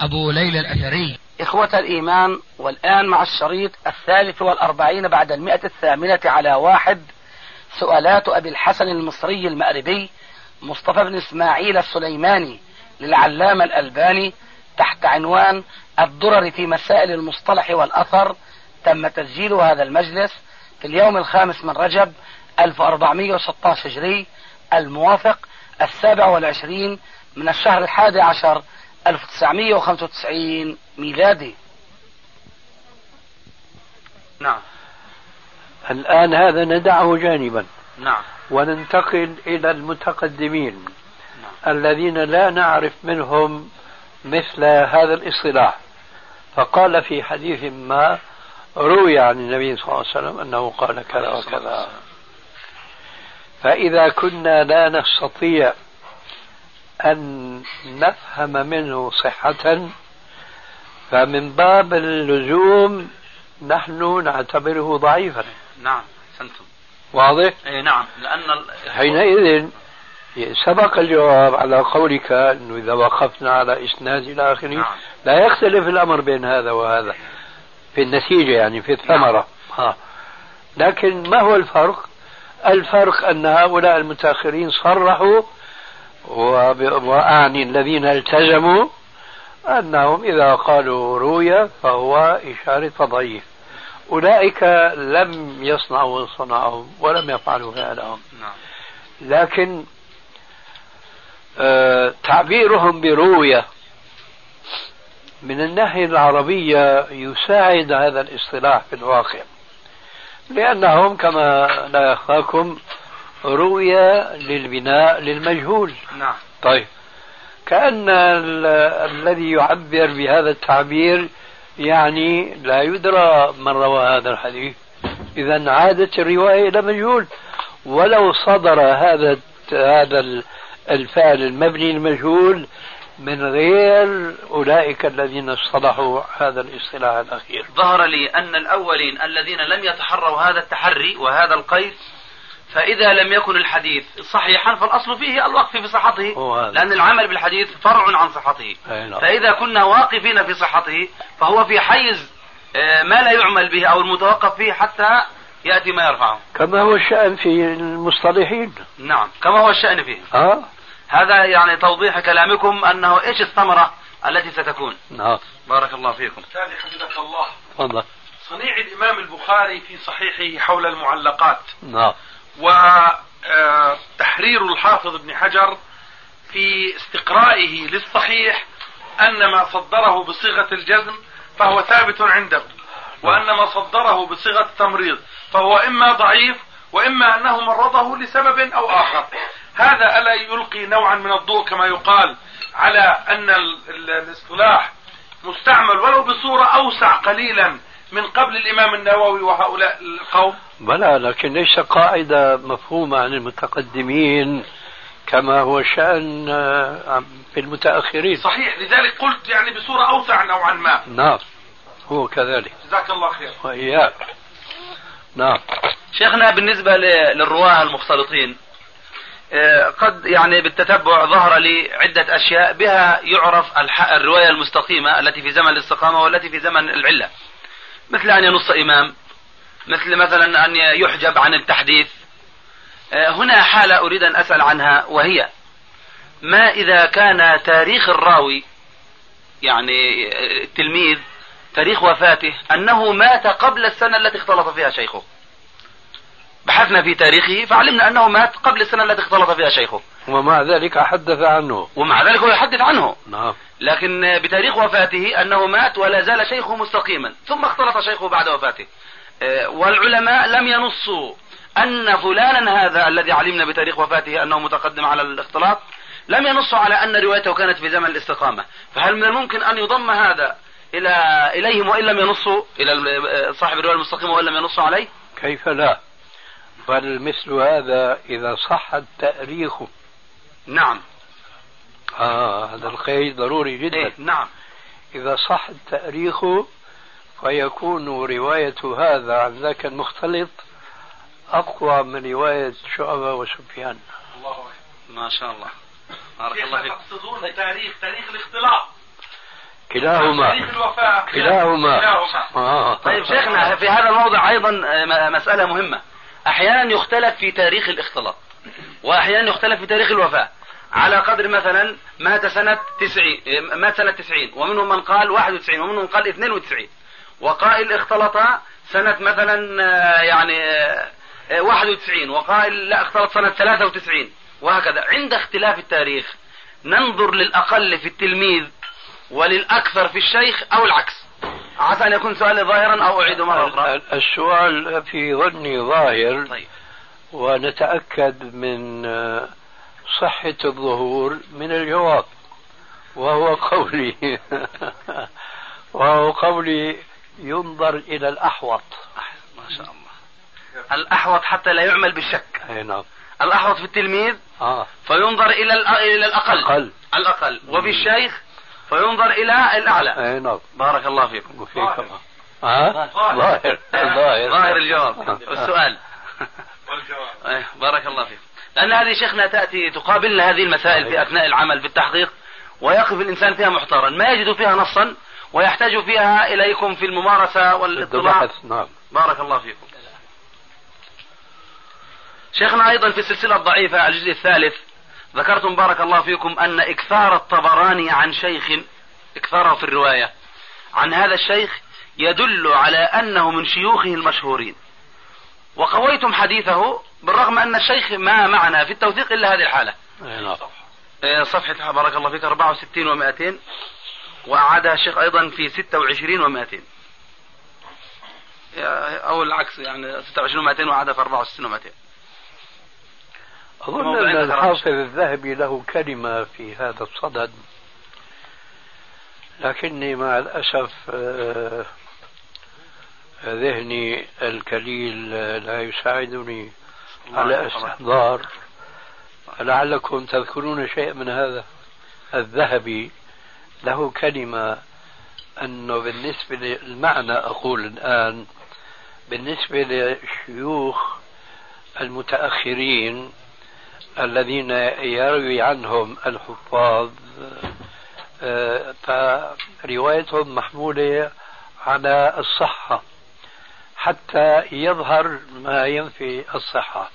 أبو ليلى الأثري. إخوة الإيمان والآن مع الشريط الثالث والأربعين بعد المئة الثامنة على واحد سؤالات أبي الحسن المصري المأربي مصطفى بن إسماعيل السليماني للعلامة الألباني تحت عنوان الدرر في مسائل المصطلح والأثر. تم تسجيل هذا المجلس في اليوم الخامس من رجب 1416 هجري الموافق السابع والعشرين من الشهر الحادي عشر 1995 ميلادي. نعم. الآن هذا ندعه جانبا. نعم. وننتقل إلى المتقدمين نعم. الذين لا نعرف منهم مثل هذا الاصطلاح. فقال في حديث ما روي عن النبي صلى الله عليه وسلم أنه قال كذا وكذا. فإذا كنا لا نستطيع أن نفهم منه صحة فمن باب اللزوم نحن نعتبره ضعيفا نعم سنتم واضح؟ إي نعم لأن ال... حينئذ سبق الجواب على قولك إنه إذا وقفنا على إسناد إلى آخره نعم. لا يختلف الأمر بين هذا وهذا في النتيجة يعني في الثمرة نعم. ها. لكن ما هو الفرق؟ الفرق أن هؤلاء المتأخرين صرحوا وأعني الذين التزموا أنهم إذا قالوا روية فهو إشارة ضعيف أولئك لم يصنعوا صنعهم ولم يفعلوا فعلهم. نعم. لكن آه تعبيرهم برؤية من الناحية العربية يساعد هذا الاصطلاح في الواقع. لأنهم كما لا يخفاكم رؤية للبناء للمجهول. نعم. طيب. كأن الذي يعبر بهذا التعبير يعني لا يدرى من روى هذا الحديث. إذا عادت الرواية إلى مجهول. ولو صدر هذا هذا الفعل المبني المجهول من غير أولئك الذين اصطلحوا هذا الاصطلاح الأخير. ظهر لي أن الأولين الذين لم يتحروا هذا التحري وهذا القيد فإذا لم يكن الحديث صحيحا فالأصل فيه الوقف في صحته لأن العمل بالحديث فرع عن صحته. نعم. فإذا كنا واقفين في صحته فهو في حيز آه، ما لا يعمل به أو المتوقف فيه حتى يأتي ما يرفعه. كما هو الشأن في المصطلحين. نعم. كما هو الشأن فيه. آه. هذا يعني توضيح كلامكم أنه إيش الثمرة التي ستكون. نعم. بارك الله فيكم. ثاني حفظك الله. تفضل. صنيع الإمام البخاري في صحيحه حول المعلقات. نعم. وتحرير الحافظ ابن حجر في استقرائه للصحيح أن ما صدره بصيغة الجزم فهو ثابت عنده وأن ما صدره بصيغة التمريض فهو إما ضعيف وإما أنه مرضه لسبب أو آخر. هذا ألا يلقي نوعا من الضوء كما يقال على أن الاصطلاح مستعمل ولو بصورة أوسع قليلا من قبل الإمام النووي وهؤلاء القوم. بلى لكن ليس قاعدة مفهومة عن المتقدمين كما هو شأن آه، في المتأخرين. صحيح لذلك قلت يعني بصورة أوسع نوعا ما. نعم هو كذلك. جزاك الله خير. وإياك. نعم. شيخنا بالنسبة للرواة المختلطين آه، قد يعني بالتتبع ظهر لي عدة أشياء بها يعرف الرواية المستقيمة التي في زمن الاستقامة والتي في زمن العلة. مثل أن ينص إمام مثل مثلا أن يحجب عن التحديث. آه، هنا حالة أريد أن أسأل عنها وهي ما إذا كان تاريخ الراوي يعني التلميذ تاريخ وفاته أنه مات قبل السنة التي اختلط فيها شيخه. بحثنا في تاريخه فعلمنا أنه مات قبل السنة التي اختلط فيها شيخه. ومع ذلك حدث عنه. ومع ذلك هو يحدث عنه. نعم. لكن بتاريخ وفاته أنه مات ولا زال شيخه مستقيما ثم اختلط شيخه بعد وفاته. آه، والعلماء لم ينصوا أن فلانا هذا الذي علمنا بتاريخ وفاته أنه متقدم على الاختلاط لم ينصوا على أن روايته كانت في زمن الاستقامة. فهل من الممكن أن يضم هذا إلى إليهم وإن لم ينصوا إلى صاحب الرواية المستقيمة وإن لم ينصوا عليه؟ كيف لا؟ بل مثل هذا إذا صح التأريخ. نعم. آه هذا القيد ضروري جدا. إيه نعم. إذا صح التأريخ فيكون رواية هذا عن ذاك المختلط أقوى من رواية شعبة وسفيان الله أكبر. ما شاء الله. بارك الله فيك. تقصدون تاريخ تاريخ الاختلاط؟ كلاهما. تاريخ الوفاة. كلاهما. كلاهما. آه. طيب شيخنا في هذا الموضع أيضا آه، مسألة مهمة. أحيانا يختلف في تاريخ الاختلاط وأحيانا يختلف في تاريخ الوفاة. على قدر مثلا مات سنة تسعين آه، مات سنة تسعين ومنهم من قال واحد وتسعين ومنهم قال اثنين وتسعين. وقائل اختلط سنة مثلا آه، يعني آه، آه، واحد وتسعين. وقائل لا اختلط سنة ثلاثة وتسعين. وهكذا. عند اختلاف التاريخ ننظر للأقل في التلميذ وللأكثر في الشيخ أو العكس. عسى أن يكون سؤالي ظاهرا أو أعيده مرة أخرى. ال- السؤال في ظني ظاهر. طيب. ونتأكد من آه، صحة الظهور من الجواب. وهو قولي. وهو قولي ينظر إلى الأحوط. ما شاء الله. الأحوط حتى لا يعمل بالشك. أي نعم. الأحوط في التلميذ آه. فينظر إلى إلى الأقل. أقل الأقل. وفي الشيخ فينظر إلى الأعلى. أي نعم. بارك الله فيكم. وفي كمان آه؟ ظاهر. ظاهر. ظاهر. الجواب. والسؤال. والجواب. إيه، بارك الله فيك لأن هذه شيخنا تأتي تقابلنا هذه المسائل في أثناء العمل في التحقيق ويقف الإنسان فيها محتارا. ما يجد فيها نصا ويحتاج فيها إليكم في الممارسة والاطلاع نعم. بارك الله فيكم. شيخنا أيضا في السلسلة الضعيفة الجزء الثالث ذكرتم بارك الله فيكم أن إكثار الطبراني عن شيخ إكثاره في الرواية عن هذا الشيخ يدل على أنه من شيوخه المشهورين. وقويتم حديثه بالرغم أن الشيخ ما معنا في التوثيق إلا هذه الحالة. نعم. آه، صفحة بارك الله فيك 64 و200 وأعادها الشيخ أيضا في 26 و200 أو العكس يعني 26 و200 وأعادها في 64 و200 أظن أن الحافظ الذهبي له كلمة في هذا الصدد. لكني مع الأسف آه، ذهني الكليل آه، لا يساعدني على استحضار. لعلكم تذكرون شيء من هذا الذهبي. له كلمة أنه بالنسبة للمعنى أقول الآن بالنسبة للشيوخ المتأخرين الذين يروي عنهم الحفاظ فروايتهم محمولة على الصحة حتى يظهر ما ينفي الصحة.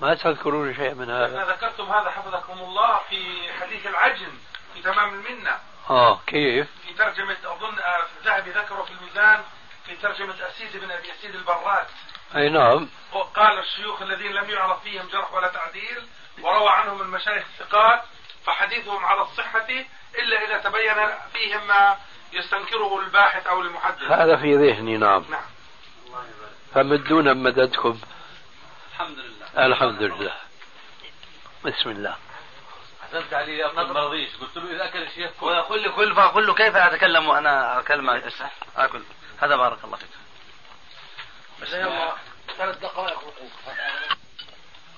ما تذكرون شيء من هذا؟ ذكرتم هذا حفظكم الله في حديث العجن في تمام المنة. آه كيف؟ في ترجمة أظن آه، الذهبي ذكره في الميزان في ترجمة أسيد بن أبي أسيد البراد أي نعم. قال الشيوخ الذين لم يعرف فيهم جرح ولا تعديل وروى عنهم المشايخ الثقات فحديثهم على الصحة إلا إذا تبين فيهم ما يستنكره الباحث أو المحدث. هذا في ذهني نعم. نعم. فمدونا بمددكم الحمد لله. الحمد لله. بسم الله. حسبت عليه اكل ما رضيش قلت له إذا أكل الشيخ كل. ويقول لي كل فأقول له كيف أتكلم وأنا كلمة أكل. هذا بارك الله فيك. ثلاث دقائق وقوف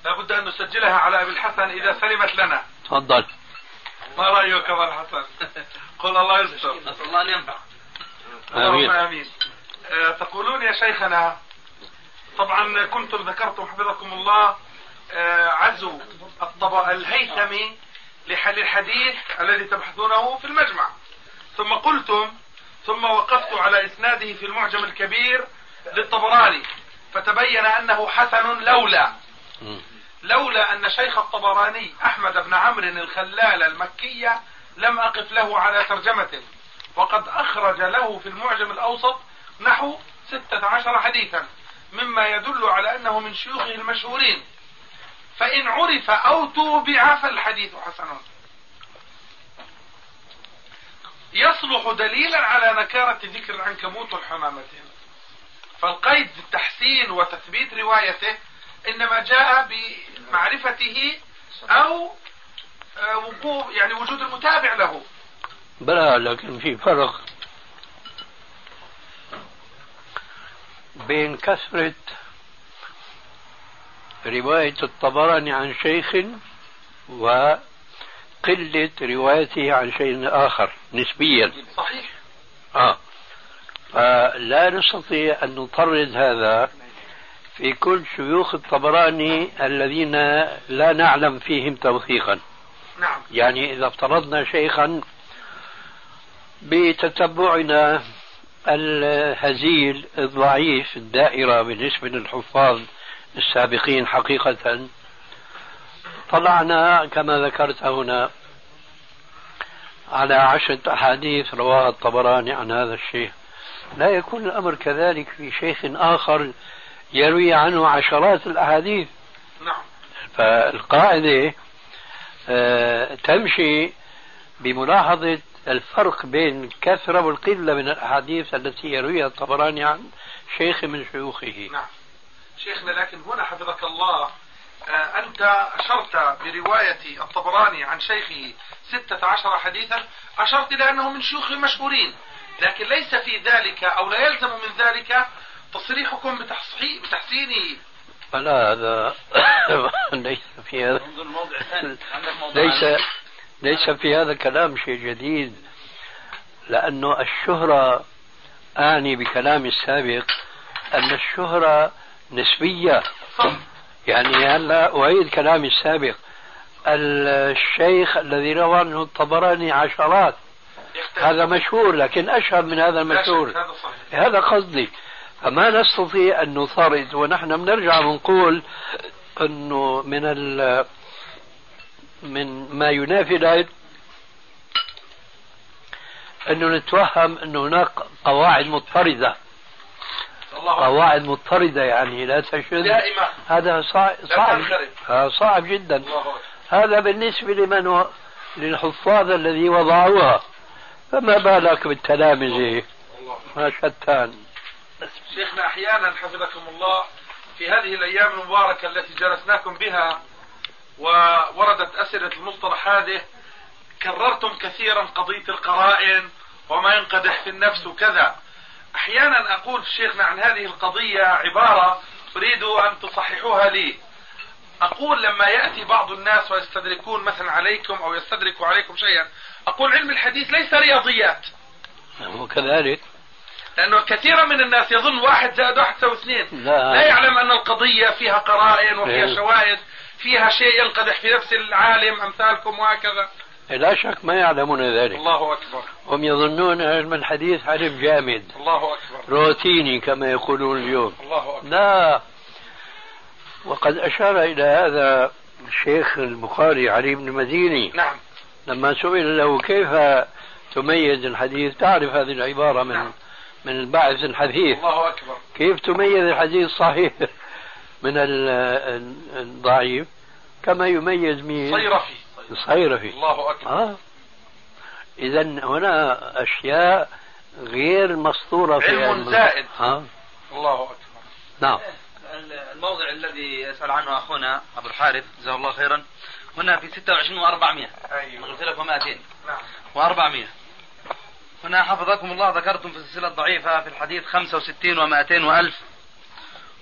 لابد أن نسجلها على أبي الحسن إذا سلمت لنا. تفضل. ما رأيك أبا الحسن؟ قل الله يستر. نسأل الله أن ينفع. آمين. آمين. آه، تقولون يا شيخنا طبعا كنتم ذكرتم حفظكم الله آه، عزو الطبق الهيثمي لحل الحديث الذي تبحثونه في المجمع. ثم قلتم ثم وقفت على إسناده في المعجم الكبير للطبراني فتبين أنه حسن لولا. لولا أن شيخ الطبراني أحمد بن عمرو الخلال المكية لم أقف له على ترجمته وقد أخرج له في المعجم الأوسط نحو ستة عشر حديثا مما يدل على أنه من شيوخه المشهورين. فإن عرف أو توبع فالحديث حسن. يصلح دليلا على نكارة ذكر العنكبوت والحمامة. فالقيد بالتحسين وتثبيت روايته إنما جاء بمعرفته أو آه، وقوف يعني وجود المتابع له. بلى لكن في فرق بين كثرة رواية الطبراني عن شيخ وقلة روايته عن شيء آخر نسبيا. صحيح. آه. فلا نستطيع أن نطرد هذا في كل شيوخ الطبراني الذين لا نعلم فيهم توثيقا. نعم. يعني إذا افترضنا شيخا بتتبعنا الهزيل الضعيف الدائرة بالنسبة للحفاظ السابقين حقيقة. طلعنا كما ذكرت هنا على عشرة أحاديث رواها الطبراني عن هذا الشيخ. لا يكون الأمر كذلك في شيخ آخر يروي عنه عشرات الأحاديث. نعم. فالقاعدة آه، تمشي بملاحظة الفرق بين الكثرة والقلة من الأحاديث التي يرويها الطبراني عن شيخ من شيوخه. نعم. شيخنا لكن هنا حفظك الله آه، أنت أشرت برواية الطبراني عن شيخه ستة عشر حديثا أشرت إلى أنه من شيوخ المشهورين. لكن ليس في ذلك أو لا يلزم من ذلك تصريحكم بتحصي- بتحسينه فلا هذا ليس في هذا ليس ليس في هذا كلام شيء جديد لأنه الشهرة أعني بكلامي السابق أن الشهرة نسبية صح يعني هلا أعيد كلامي السابق الشيخ الذي روى عنه الطبراني عشرات. هذا مشهور لكن أشهر من هذا المشهور هذا قصدي فما نستطيع أن نطرد ونحن بنرجع بنقول أنه من ال من ما ينافي العلم أنه نتوهم أن هناك قواعد مضطردة. قواعد مضطردة يعني لا دائما. هذا صعب صعب, صعب جدا. هذا بالنسبة لمن و... للحفاظ الذي وضعوها. فما بالك بالتلامذة ما شتان. شيخنا أحيانا حفظكم الله في هذه الأيام المباركة التي جلسناكم بها ووردت أسئلة المصطلح هذه كررتم كثيرا قضية القرائن وما ينقدح في النفس وكذا. أحيانا أقول شيخنا عن هذه القضية عبارة أريد أن تصححوها لي. أقول لما يأتي بعض الناس ويستدركون مثلا عليكم أو يستدركوا عليكم شيئا أقول علم الحديث ليس رياضيات. وكذلك لأنه كثيرا من الناس يظن واحد زائد واحد يساوي اثنين. لا. لا يعلم أن القضية فيها قرائن وفيها إيه. شواهد فيها شيء ينقدح في نفس العالم أمثالكم وهكذا. لا شك ما يعلمون ذلك. الله أكبر. هم يظنون علم الحديث علم جامد. الله أكبر. روتيني كما يقولون اليوم. الله أكبر. لا. وقد أشار إلى هذا الشيخ البخاري علي بن المديني نعم. لما سئل له كيف تميز الحديث تعرف هذه العبارة من نعم. من الباعث الحديث. الله أكبر. كيف تميز الحديث الصحيح من ال- ال- الضعيف؟ كما يميز مين؟ صيرفي. الصيرفي الله أكبر. آه. إذا هنا أشياء غير مسطورة في علم زائد. آه. الله أكبر. نعم. الموضع الذي يسأل عنه أخونا أبو الحارث جزاه الله خيرا هنا في 26 و400 أيوه. قلت لكم 200 نعم. و400 هنا حفظكم الله ذكرتم في السلسلة الضعيفة في الحديث 65 و200 وألف.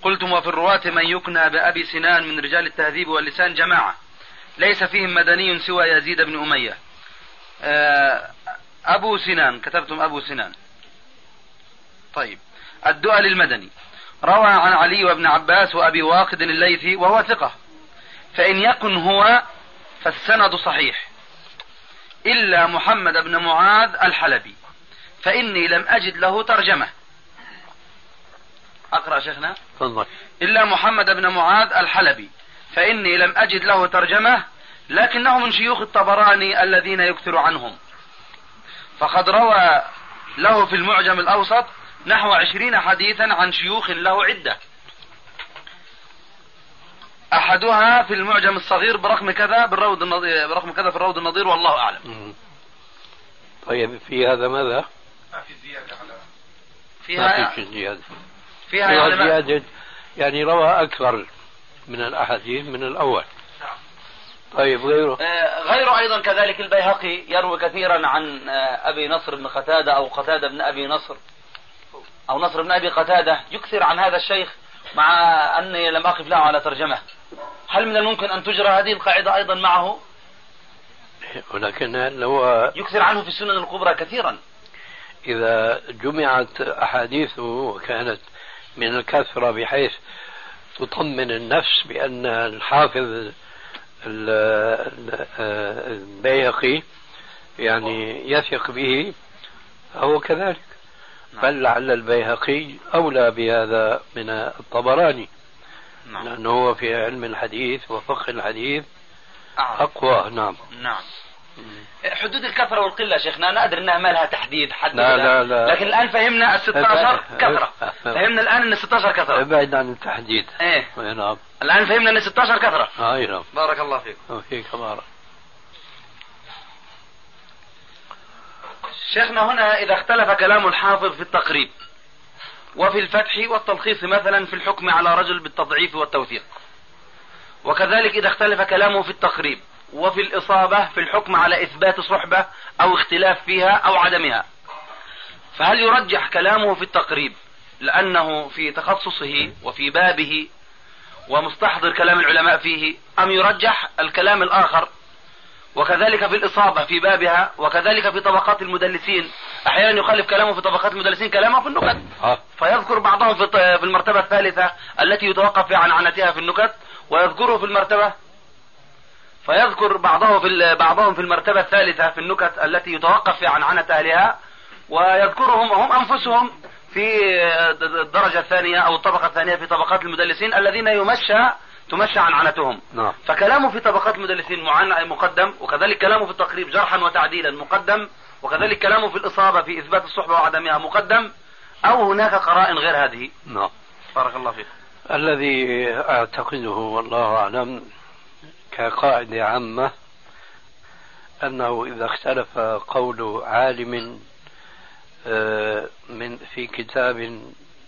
قلتم وفي الرواة من يكنى بأبي سنان من رجال التهذيب واللسان جماعة. ليس فيهم مدني سوى يزيد بن أمية. آه، أبو سنان كتبتم أبو سنان. طيب الدؤل المدني. روى عن علي وابن عباس وأبي واقد الليثي وهو ثقة. فإن يكن هو فالسند صحيح. إلا محمد بن معاذ الحلبي. فإني لم أجد له ترجمة. أقرأ شيخنا. تفضل. إلا محمد بن معاذ الحلبي. فإني لم أجد له ترجمة لكنه من شيوخ الطبراني الذين يكثر عنهم. فقد روى له في المعجم الأوسط نحو عشرين حديثا عن شيوخ له عدة. أحدها في المعجم الصغير برقم كذا بالروض النظير برقم كذا في الروض النظير والله أعلم. طيب في هذا ماذا؟ ما في زيادة على ما فيها في شيء زيادة. فيها فيها يعني ما- زيادة. يعني روى أكثر. من الأحاديث من الأول. نعم. طيب غيره؟ آه، غيره أيضا كذلك البيهقي يروي كثيرا عن آه، أبي نصر بن قتادة أو قتادة بن أبي نصر أو نصر بن أبي قتادة. يكثر عن هذا الشيخ مع أني لم أقف له على ترجمة. هل من الممكن أن تجرى هذه القاعدة أيضا معه؟ ولكن هو يكثر عنه في السنن الكبرى كثيرا. إذا جمعت أحاديثه وكانت من الكثرة بحيث تطمن النفس بأن الحافظ البيهقي يعني يثق به فهو كذلك. نعم. بل لعل البيهقي أولى بهذا من الطبراني نعم. لأنه هو في علم الحديث وفقه الحديث أعرف. أقوى. نعم. نعم. حدود الكثرة والقلة شيخنا أنا أدري أنها ما لها تحديد حد لا. لا لا. لكن الآن فهمنا ال 16 كثرة. فهمنا الآن أن ال 16 كثرة. ابعد عن التحديد. إيه. نعم. الآن فهمنا أن ال 16 كثرة. أي نعم. بارك الله فيك. وفيك بارك. شيخنا هنا إذا اختلف كلام الحافظ في التقريب وفي الفتح والتلخيص مثلا في الحكم على رجل بالتضعيف والتوثيق. وكذلك إذا اختلف كلامه في التقريب وفي الإصابة في الحكم على إثبات صحبة أو اختلاف فيها أو عدمها. فهل يرجح كلامه في التقريب لأنه في تخصصه وفي بابه ومستحضر كلام العلماء فيه أم يرجح الكلام الآخر وكذلك في الإصابة في بابها وكذلك في طبقات المدلسين؟ أحيانا يخالف كلامه في طبقات المدلسين كلامه في النكت. آه. فيذكر بعضهم في المرتبة الثالثة التي يتوقف في عنعنتها في النكت ويذكره في المرتبة فيذكر بعضه في بعضهم في المرتبة الثالثة في النكت التي يتوقف في عنعنة أهلها ويذكرهم هم أنفسهم في الدرجة الثانية أو الطبقة الثانية في طبقات المدلسين الذين يمشى تمشى عنعنتهم نعم. فكلامه في طبقات المدلسين مقدم وكذلك كلامه في التقريب جرحا وتعديلا مقدم وكذلك كلامه في الإصابة في إثبات الصحبة وعدمها مقدم أو هناك قرائن غير هذه. نعم. بارك الله فيك. الذي أعتقده والله أعلم كقاعدة عامة أنه إذا اختلف قول عالم آه، من في كتاب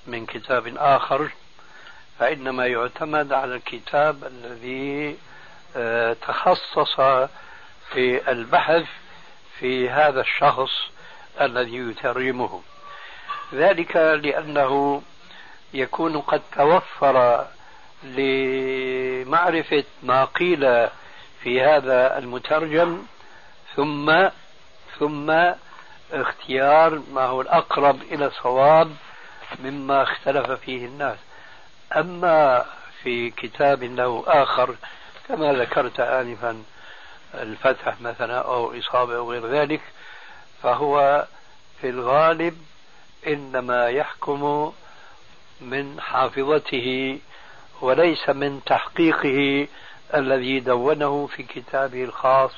من كتاب آخر فإنما يعتمد على الكتاب الذي آه، تخصص في البحث في هذا الشخص الذي يترجمه. ذلك لأنه يكون قد توفر لمعرفة ما قيل في هذا المترجم ثم ثم اختيار ما هو الأقرب إلى الصواب مما اختلف فيه الناس. أما في كتاب له آخر كما ذكرت آنفا الفتح مثلا أو إصابة أو غير ذلك فهو في الغالب إنما يحكم من حافظته وليس من تحقيقه الذي دونه في كتابه الخاص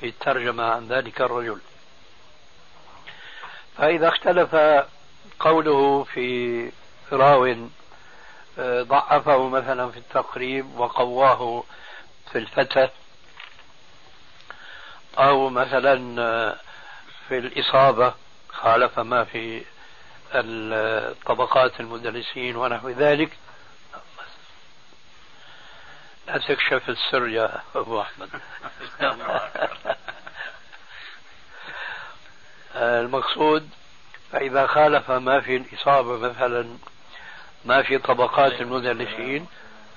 في الترجمة عن ذلك الرجل. فإذا اختلف قوله في راو آه، ضعفه مثلا في التقريب وقواه في الفتح أو مثلا آه، في الإصابة خالف ما في طبقات المدرسين ونحو ذلك لا تكشف السر يا أبو أحمد. المقصود فإذا خالف ما في الإصابة مثلا ما في طبقات المدلسين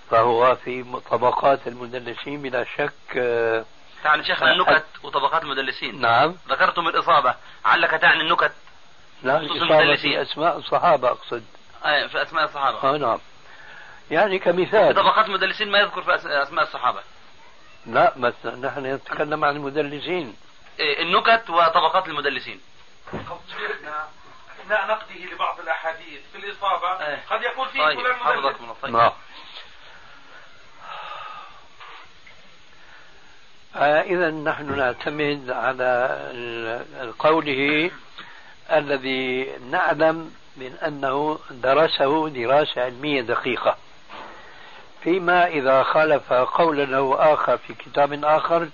فهو في طبقات المدلسين بلا شك آه، تعني شيخنا النكت وطبقات المدلسين نعم. ذكرتم الإصابة. علك تعني النكت لا الإصابة. في أسماء الصحابة أقصد. في أسماء الصحابة. آه نعم. يعني في كمثال طبقات المدلسين ما يذكر في أس- أسماء الصحابة. لا مثلا نحن نتكلم عن المدلسين. إيه، النكت وطبقات المدلسين. أثناء نقده لبعض الأحاديث في الإصابة إيه. قد يقول فيه طيب فلان مدلس. حفظكم الله. طيب. نعم. إذا نحن نعتمد على قوله الذي نعلم من أنه درسه دراسة علمية دقيقة. فيما إذا خالف قولا له آخر في كتاب آخر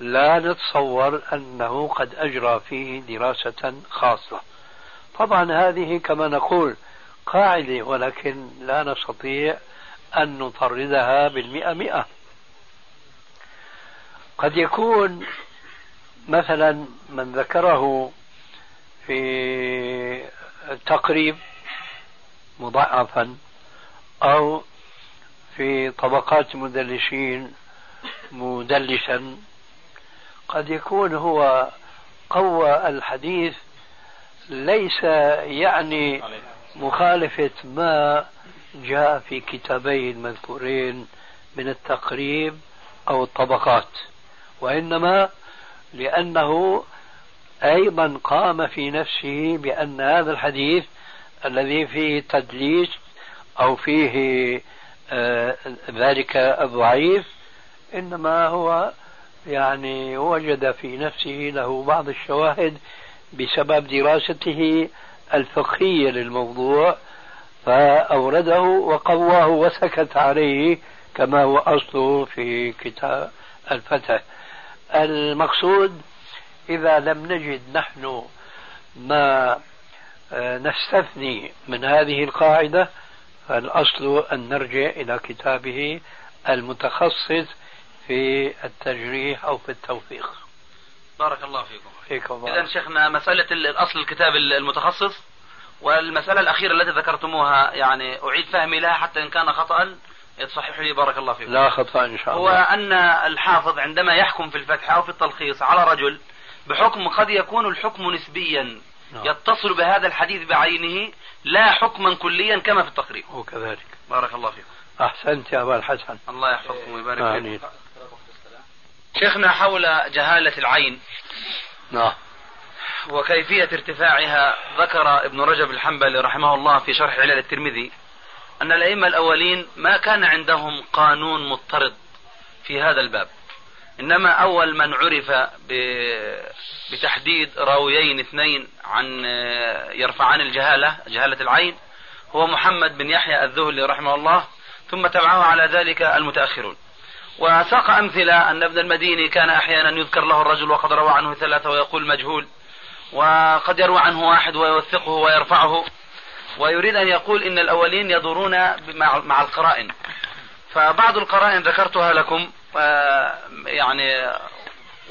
لا نتصور أنه قد أجرى فيه دراسة خاصة. طبعا هذه كما نقول قاعدة ولكن لا نستطيع أن نطردها بالمئة مئة. قد يكون مثلا من ذكره في التقريب مضاعفا أو في طبقات المدلسين مدلسا قد يكون هو قوى الحديث ليس يعني مخالفة ما جاء في كتابي المذكورين من التقريب أو الطبقات وإنما لأنه أيضا قام في نفسه بأن هذا الحديث الذي فيه تدليس أو فيه ذلك الضعيف إنما هو يعني وجد في نفسه له بعض الشواهد بسبب دراسته الفقهية للموضوع فأورده وقواه وسكت عليه كما هو أصله في كتاب الفتح. المقصود إذا لم نجد نحن ما آه، نستثني من هذه القاعدة فالأصل أن نرجع إلى كتابه المتخصص في التجريح أو في التوثيق. بارك الله فيكم. فيكم إذا شيخنا مسألة الأصل الكتاب المتخصص والمسألة الأخيرة التي ذكرتموها يعني أعيد فهمي لها حتى إن كان خطأ تصحح لي بارك الله فيكم. لا خطأ إن شاء هو الله أن الحافظ عندما يحكم في الفتح أو في التلخيص على رجل بحكم قد يكون الحكم نسبيا. يتصل بهذا الحديث بعينه لا حكما كليا كما في التقريب. وكذلك. بارك الله فيكم أحسنت يا أبا الحسن. الله يحفظكم ويبارك فيكم شيخنا حول جهالة العين نعم. وكيفية ارتفاعها ذكر ابن رجب الحنبلي رحمه الله في شرح علل الترمذي أن الأئمة الأولين ما كان عندهم قانون مضطرد في هذا الباب. إنما أول من عرف بتحديد راويين اثنين عن يرفعان الجهالة جهالة العين هو محمد بن يحيى الذهلي رحمه الله ثم تبعه على ذلك المتأخرون. وساق أمثلة أن ابن المديني كان أحيانا يذكر له الرجل وقد روى عنه ثلاثة ويقول مجهول وقد يروى عنه واحد ويوثقه ويرفعه ويريد أن يقول إن الأولين يدورون مع القرائن. فبعض القرائن ذكرتها لكم يعني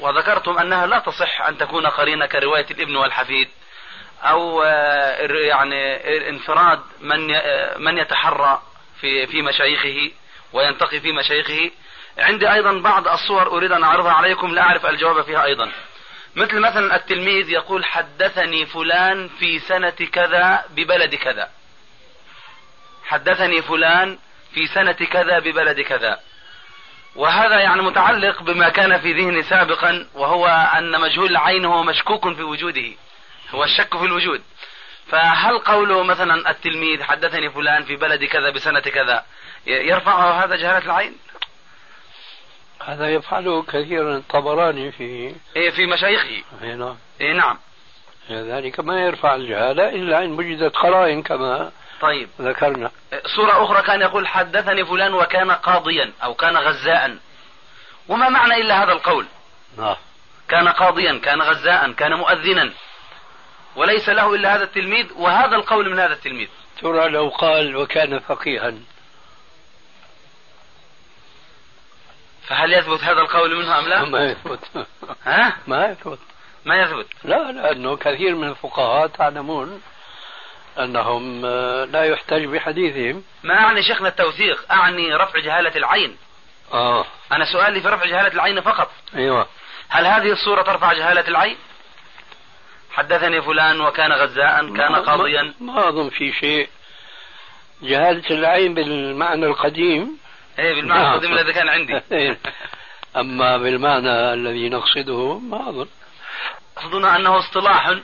وذكرتم أنها لا تصح أن تكون قرينة كرواية الابن والحفيد أو آه، يعني انفراد من آه، من يتحرى في في مشايخه وينتقي في مشايخه. عندي أيضا بعض الصور أريد أن أعرضها عليكم لا أعرف الجواب فيها أيضا. مثل مثلا التلميذ يقول حدثني فلان في سنة كذا ببلد كذا. حدثني فلان في سنة كذا ببلد كذا. وهذا يعني متعلق بما كان في ذهني سابقا وهو أن مجهول العين هو مشكوك في وجوده. هو الشك في الوجود. فهل قوله مثلا التلميذ حدثني فلان في بلد كذا بسنة كذا ي- يرفعه هذا جهالة العين؟ هذا يفعله كثيرا الطبراني في إيه في مشايخه. هنا إيه نعم. ذلك ما يرفع الجهالة إلا إن وجدت قرائن كما طيب. ذكرنا. صورة أخرى كان يقول حدثني فلان وكان قاضيا أو كان غزاء. وما معنى إلا هذا القول؟ نعم كان قاضيا كان غزاء كان مؤذنا. وليس له إلا هذا التلميذ وهذا القول من هذا التلميذ. ترى لو قال وكان فقيها. فهل يثبت هذا القول منه أم لا؟ ما يثبت. ها؟ ما يثبت. ما يثبت. لا لأنه كثير من الفقهاء تعلمون أنهم آه، لا يحتج بحديثهم. ما أعني شيخنا التوثيق أعني رفع جهالة العين. آه. أنا سؤالي في رفع جهالة العين فقط. أيوة. هل هذه الصورة ترفع جهالة العين؟ حدثني فلان وكان غزاء كان قاضيا ما, ما أظن في شيء. جهالة العين بالمعنى القديم. إيه بالمعنى نعم. القديم الذي كان عندي. أما بالمعنى الذي نقصده ما أظن. أظن أنه اصطلاح.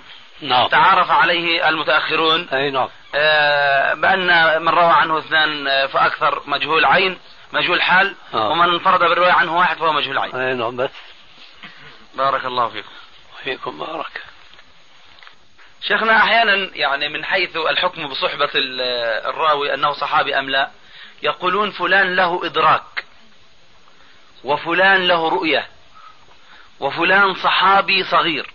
نعم. تعارف عليه المتأخرون. أي نعم. آه، بأن من روى عنه اثنان آه، فأكثر مجهول عين مجهول حال آه. ومن انفرد بالرواية عنه واحد فهو مجهول عين. أي نعم بس. بارك الله فيكم. فيكم بارك. شيخنا أحيانا يعني من حيث الحكم بصحبة ال- الراوي أنه صحابي أم لا يقولون فلان له إدراك وفلان له رؤية وفلان صحابي صغير.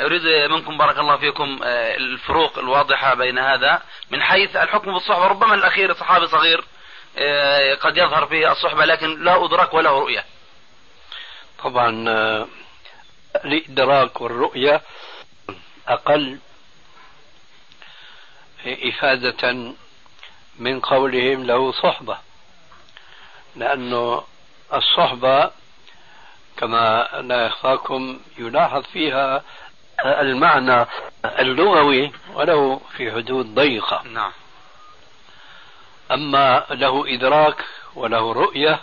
أريد منكم بارك الله فيكم آه، الفروق الواضحة بين هذا من حيث الحكم بالصحبة ربما الأخير صحابي صغير آه، قد يظهر فيه الصحبة لكن لا أدرك وله رؤية. طبعا آه، الإدراك والرؤية أقل إفادة من قولهم له صحبة لأنه الصحبة كما لا يخفاكم يلاحظ فيها المعنى اللغوي ولو في حدود ضيقة. نعم. أما له إدراك وله رؤية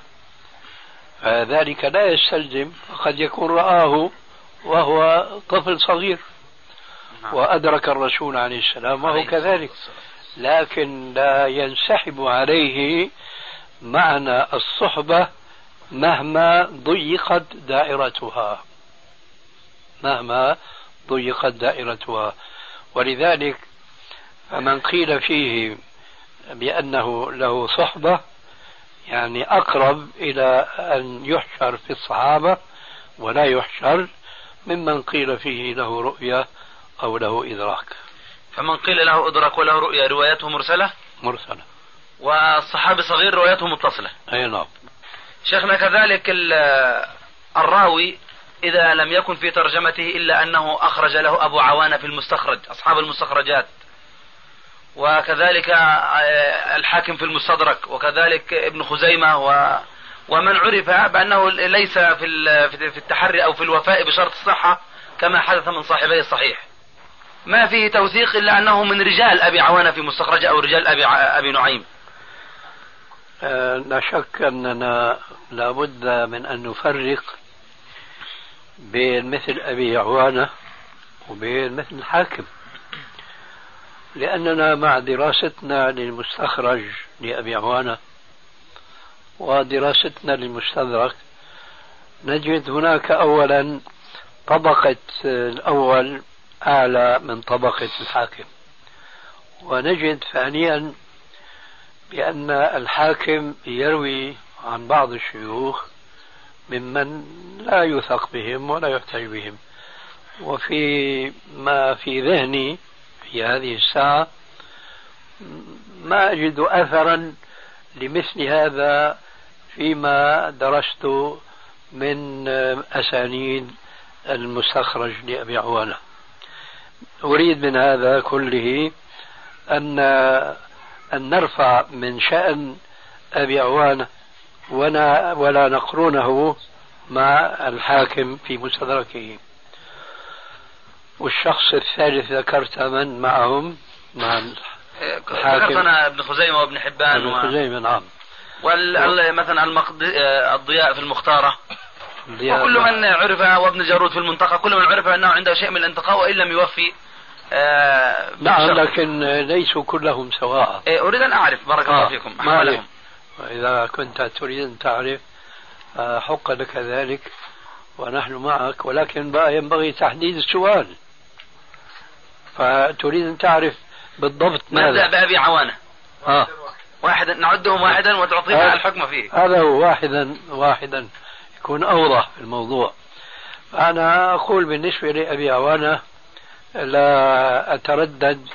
فذلك لا يستلزم قد يكون رآه وهو طفل صغير. نعم. وأدرك الرسول عليه السلام وهو كذلك. لكن لا ينسحب عليه معنى الصحبة مهما ضيقت دائرتها. مهما ضيقت دائرتها. ولذلك فمن قيل فيه بأنه له صحبة يعني أقرب إلى أن يحشر في الصحابة ولا يحشر ممن قيل فيه له رؤية أو له إدراك. فمن قيل له ادرك وله رؤيا روايته مرسلة؟ مرسلة. والصحابي صغير روايته متصلة. أي نعم. شيخنا كذلك ال- الراوي إذا لم يكن في ترجمته إلا أنه أخرج له أبو عوانة في المستخرج أصحاب المستخرجات. وكذلك آه، الحاكم في المستدرك وكذلك ابن خزيمة و ومن عرف بأنه ليس في في التحري أو في الوفاء بشرط الصحة كما حدث من صاحبي الصحيح. ما فيه توثيق إلا أنه من رجال أبي عوانة في مستخرج أو رجال أبي أبي نعيم. آه، لا شك أننا لابد من أن نفرق بين مثل أبي عوانة وبين مثل الحاكم لأننا مع دراستنا للمستخرج لأبي عوانة ودراستنا للمستدرك نجد هناك أولا طبقة الأول أعلى من طبقة الحاكم. ونجد ثانيا بأن الحاكم يروي عن بعض الشيوخ ممن لا يوثق بهم ولا يحتج بهم. وفي ما في ذهني في هذه الساعة ما أجد أثرا لمثل هذا فيما درست من أسانيد المستخرج لأبي عوانة. أريد من هذا كله أن أن نرفع من شأن أبي عوانة ولا, ولا نقرنه مع الحاكم في مستدركه والشخص الثالث ذكرت من معهم مع ذكرتنا ابن خزيمة وابن حبان ابن. خزيمة نعم وال... مثلا المقد... الضياء في المختارة وكل من عرف وابن جارود في المنطقة كل من عرف أنه عنده شيء من الانتقاء وإن لم يوفي آه نعم. لكن ليسوا كلهم سواء إيه، أريد أن أعرف بارك الله آه، فيكم. أحوالهم وإذا كنت تريد أن تعرف آه، حق لك ذلك ونحن معك ولكن بقى ينبغي تحديد السؤال فتريد أن تعرف بالضبط نبدأ ماذا بأبي عوانة آه. واحدا نعدهم واحدا وتعطينا آه. الحكم فيه هذا هو واحدا واحدا يكون أوضح في الموضوع أنا أقول بالنسبة لأبي عوانة لا أتردد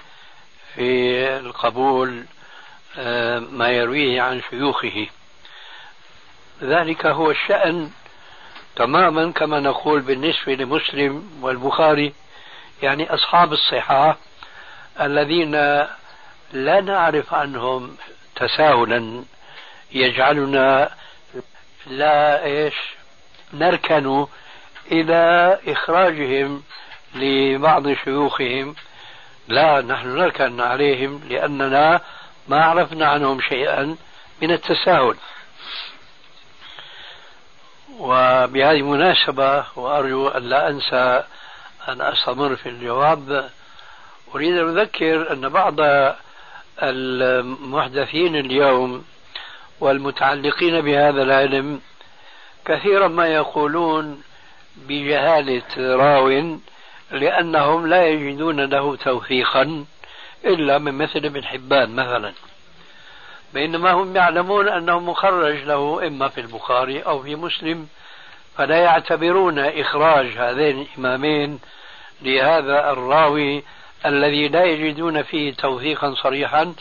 في القبول ما يرويه عن شيوخه. ذلك هو الشأن تماما كما نقول بالنسبة لمسلم والبخاري يعني أصحاب الصحة الذين لا نعرف عنهم تساهلا. يجعلنا لا إيش نركن إلى إخراجهم لبعض شيوخهم. لا نحن نركن عليهم لأننا ما عرفنا عنهم شيئا من التساهل. وبهذه المناسبة وأرجو أن لا أنسى أن أستمر في الجواب. أريد أن أذكر أن بعض المحدثين اليوم والمتعلقين بهذا العلم كثيرا ما يقولون بجهالة راو لأنهم لا يجدون له توثيقا. إلا من مثل ابن حبان مثلا. بينما هم يعلمون أنه مخرج له إما في البخاري أو في مسلم فلا يعتبرون إخراج هذين الإمامين لهذا الراوي الذي لا يجدون فيه توثيقا صريحا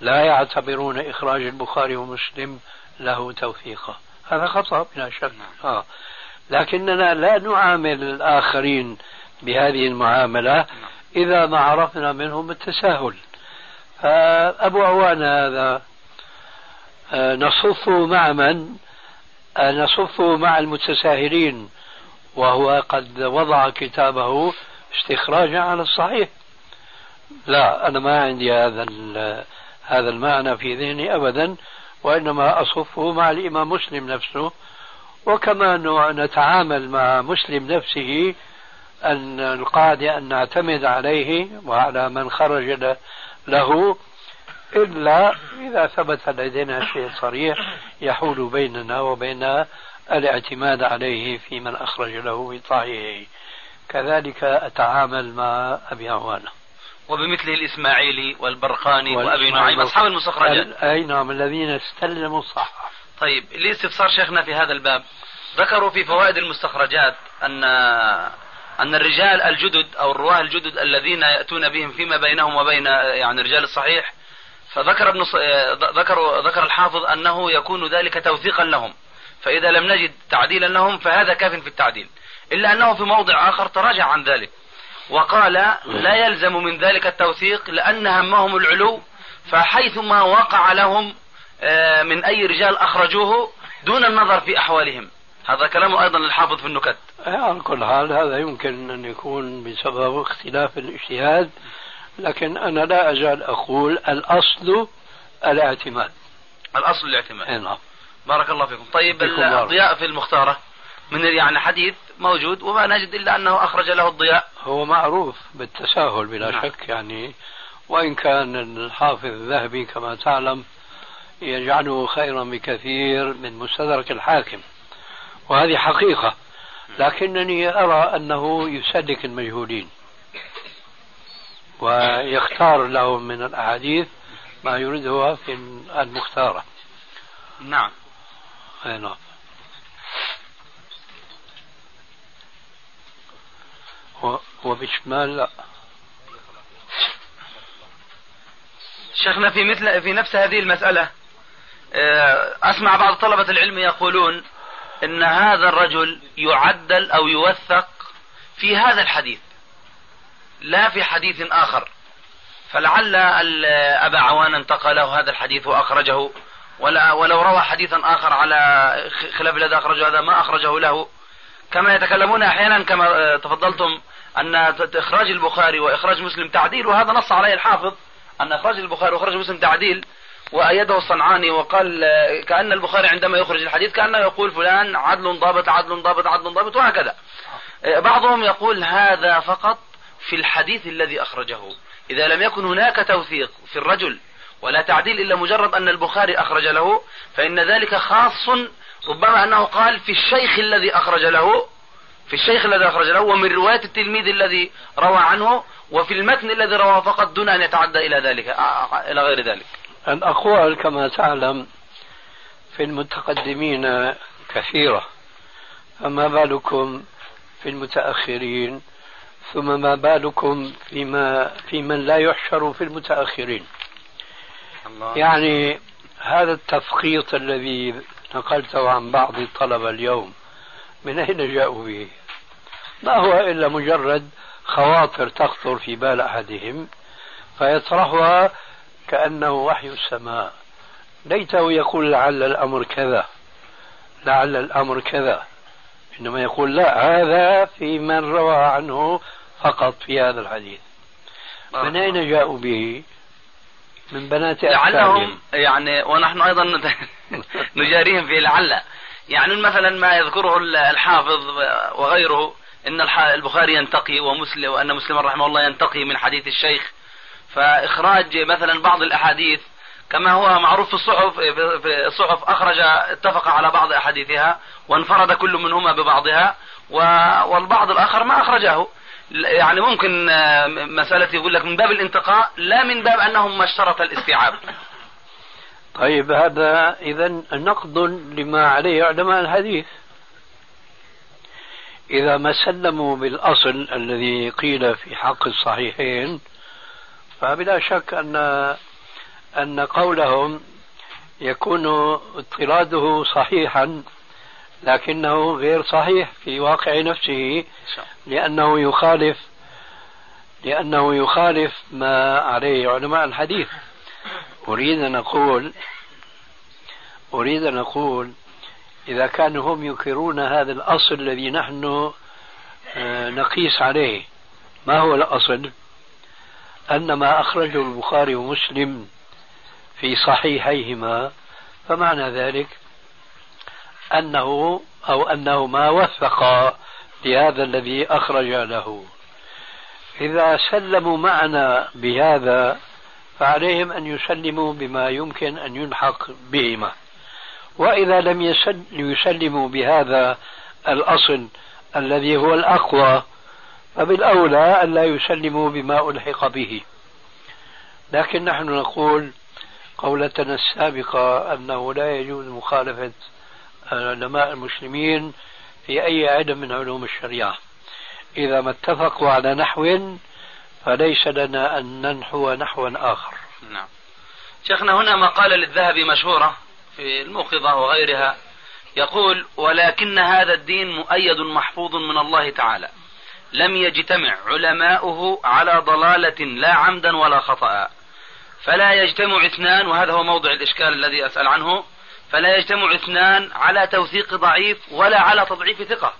لا يعتبرون إخراج البخاري ومسلم له توثيقا. هذا خطأ بلا شك. آه. لكننا لا نعامل الآخرين بهذه المعاملة. إذا ما عرفنا منهم التساهل. فأبو عوان هذا آه، نصفه مع من؟ آه، نصفه مع المتساهلين وهو قد وضع كتابه استخراجا على الصحيح. لا أنا ما عندي هذا هذا المعنى في ذهني أبدا وإنما أصفه مع الإمام مسلم نفسه. وكما نتعامل مع مسلم نفسه أن القاعدة أن نعتمد عليه وعلى من خرج له إلا إذا ثبت لدينا شيء صريح يحول بيننا وبين الاعتماد عليه في من أخرج له صحيحه. كذلك أتعامل مع أبي عوانة وبمثله الإسماعيلي والبرقاني وأبي نعيم أصحاب المستخرجات أي نعم الذين استلموا الصح طيب لاستفسار شيخنا في هذا الباب ذكروا في فوائد المستخرجات أن أن الرجال الجدد أو الرواة الجدد الذين يأتون بهم فيما بينهم وبين يعني الرجال الصحيح فذكر ابن ذكر ذكر الحافظ أنه يكون ذلك توثيقا لهم فإذا لم نجد تعديلا لهم فهذا كاف في التعديل إلا أنه في موضع آخر تراجع عن ذلك وقال لا يلزم من ذلك التوثيق لأن همهم العلو فحيثما وقع لهم آه، من أي رجال أخرجوه دون النظر في أحوالهم. هذا كلام أيضا للحافظ في النكت. على كل حال هذا يمكن أن يكون بسبب اختلاف الاجتهاد لكن أنا لا أزال أقول الأصل الاعتماد. الأصل الاعتماد. نعم. بارك الله فيكم. طيب الضياء في المختارة. من يعني حديث موجود وما نجد إلا أنه أخرج له الضياء. هو معروف بالتساهل بلا نعم. شك يعني وإن كان الحافظ الذهبي كما تعلم يجعله خيرا بكثير من مستدرك الحاكم. وهذه حقيقة. لكنني أرى أنه يسلك المجهولين. ويختار لهم من الأحاديث ما يريده في المختارة. نعم. أي نعم. وبشمال لا شيخنا في مثل في نفس هذه المسألة آه، أسمع بعض طلبة العلم يقولون إن هذا الرجل يعدل أو يوثق في هذا الحديث لا في حديث آخر. فلعل أبا عوان انتقله هذا الحديث وأخرجه ولا ولو روى حديثا آخر على خلاف الذي أخرجه هذا ما أخرجه له. كما يتكلمون أحيانا كما تفضلتم أن إخراج البخاري وإخراج مسلم تعديل وهذا نص عليه الحافظ أن إخراج البخاري وإخراج مسلم تعديل وأيده الصنعاني وقال كأن البخاري عندما يخرج الحديث كأنه يقول فلان عدل ضابط عدل ضابط عدل ضابط وهكذا. بعضهم يقول هذا فقط في الحديث الذي أخرجه. إذا لم يكن هناك توثيق في الرجل ولا تعديل إلا مجرد أن البخاري أخرج له فإن ذلك خاص ربما أنه قال في الشيخ الذي أخرج له في الشيخ الذي أخرج له ومن رواية التلميذ الذي روى عنه وفي المتن الذي روى فقط دون أن يتعدى إلى ذلك إلى غير ذلك. الأقوال كما تعلم في المتقدمين كثيرة. فما بالكم في المتأخرين؟ ثم ما بالكم فيما في من لا يحشر في المتأخرين؟ الله. يعني هذا التفقيط الذي نقلته عن بعض الطلبة اليوم من أين جاءوا به؟ ما هو إلا مجرد خواطر تخطر في بال أحدهم فيطرحها كأنه وحي السماء. ليته يقول لعل الأمر كذا لعل الأمر كذا. إنما يقول لا هذا في من روى عنه فقط في هذا الحديث. من أين جاءوا به؟ من بنات لعلهم يعني ونحن أيضا نجاريهم في لعل. يعني مثلا ما يذكره الحافظ وغيره إن البخاري ينتقي ومسلم وأن مسلم رحمه الله ينتقي من حديث الشيخ فإخراج مثلا بعض الأحاديث كما هو معروف في الصحف في الصحف أخرج اتفق على بعض أحاديثها وانفرد كل منهما ببعضها والبعض الآخر ما أخرجه. يعني ممكن آه، مسألة يقول لك من باب الانتقاء لا من باب أنهم ما اشترط الاستيعاب. طيب هذا إذا نقد لما عليه علماء الحديث. إذا ما سلموا بالأصل الذي قيل في حق الصحيحين فبلا شك أن أن قولهم يكون اضطراده صحيحا لكنه غير صحيح في واقع نفسه لأنه يخالف لأنه يخالف ما عليه علماء الحديث. أريد أن أقول أريد أن أقول إذا كانوا هم ينكرون هذا الأصل الذي نحن آه، نقيس عليه ما هو الأصل؟ أن ما أخرجه البخاري ومسلم في صحيحيهما فمعنى ذلك أنه أو أنه ما وثق لهذا الذي أخرج له. إذا سلموا معنا بهذا فعليهم أن يسلموا بما يمكن أن يلحق بهما. وإذا لم يسلموا بهذا الأصل الذي هو الأقوى فبالأولى ألا يسلموا بما ألحق به. لكن نحن نقول قولتنا السابقة أنه لا يجوز مخالفة علماء المسلمين في أي علم من علوم الشريعة. إذا ما اتفقوا على نحو فليس لنا أن ننحو نحوا آخر. نعم. شيخنا هنا مقالة للذهبي مشهورة في الموقظة وغيرها يقول ولكن هذا الدين مؤيد محفوظ من الله تعالى. لم يجتمع علماؤه على ضلالة لا عمدا ولا خطأ. فلا يجتمع اثنان وهذا هو موضع الإشكال الذي أسأل عنه فلا يجتمع اثنان على توثيق ضعيف ولا على تضعيف ثقة.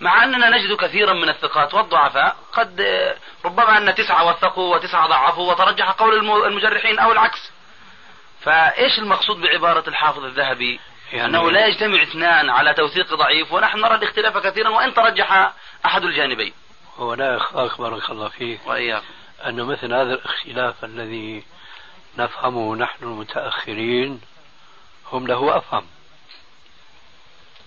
مع أننا نجد كثيرا من الثقات والضعفاء قد ربما أن تسعة وثقوا وتسعة ضعفوا وترجح قول المجرحين أو العكس. فإيش المقصود بعبارة الحافظ الذهبي؟ يعني أنه لا يجتمع اثنان على توثيق ضعيف ونحن نرى الاختلاف كثيرا وإن ترجح أحد الجانبين. هو لا يخفاك بارك الله فيك وإياك أن مثل هذا الاختلاف الذي نفهمه نحن المتأخرين هم له أفهم.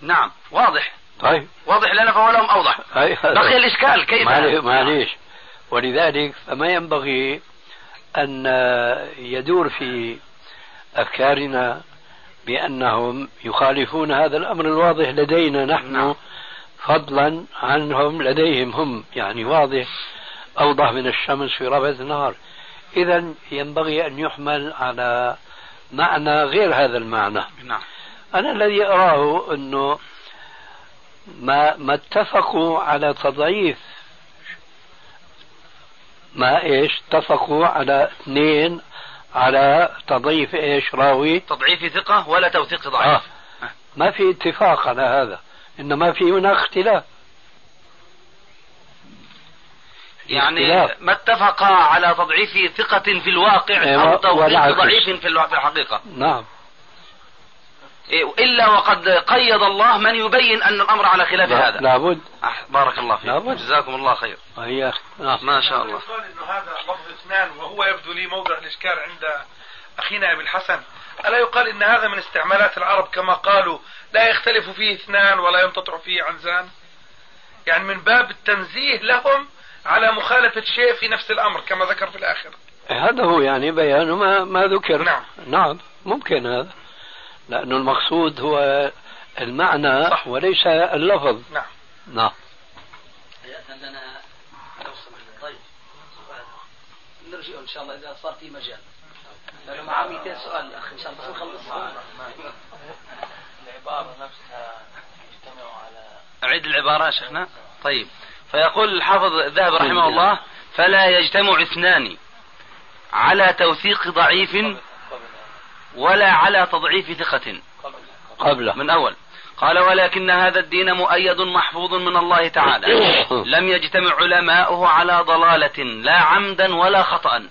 نعم واضح. طيب. واضح لنا فهو لهم أوضح. بقي الإشكال كيف؟ معليش. ولذلك فما ينبغي أن يدور في أفكارنا بأنهم يخالفون هذا الأمر الواضح لدينا نحن نعم. فضلا عنهم لديهم هم يعني واضح أوضح من الشمس في ربع النهار إذا ينبغي أن يحمل على معنى غير هذا المعنى نعم. أنا الذي أراه أنه ما ما اتفقوا على تضعيف ما إيش اتفقوا على اثنين على تضعيف إيش راوي؟ تضعيف ثقة ولا توثيق ضعيف. آه. ما في اتفاق على هذا إنما في هناك اختلاف. يعني ما اتفقا على تضعيف ثقة في الواقع أو توثيق ضعيف في الحقيقة. نعم. إيه، إلا وقد قيد الله من يبين أن الأمر على خلاف لا هذا. لابد. بارك الله فيك. لابد. جزاكم الله خير. يا نعم. ما شاء الله. يقال أنه هذا لفظ إثنان وهو يبدو لي موضع الإشكال عند أخينا أبي الحسن. ألا يقال إن هذا من استعمالات العرب كما قالوا لا يختلف فيه اثنان ولا ينقطع فيه عنزان؟ يعني من باب التنزيه لهم على مخالفة شيء في نفس الأمر كما ذكر في الآخر. هذا هو يعني بيان ما, ما ذكر. نعم. نعم ممكن هذا. لأنه المقصود هو المعنى صح. وليس اللفظ. نعم. نعم. عندنا طيب. نرجع إن شاء الله إذا صار في مجال. لأنه معاه 200 سؤال الاخ إن شاء الله نخلص. العبارة نفسها يجتمع على أعيد العبارة يا شيخنا. طيب. فيقول الحافظ الذهبي رحمه الله فلا يجتمع اثنان على توثيق ضعيف ولا على تضعيف ثقة. قبله. من أول. قال ولكن هذا الدين مؤيد محفوظ من الله تعالى. لم يجتمع علماؤه على ضلالة لا عمدا ولا خطأ.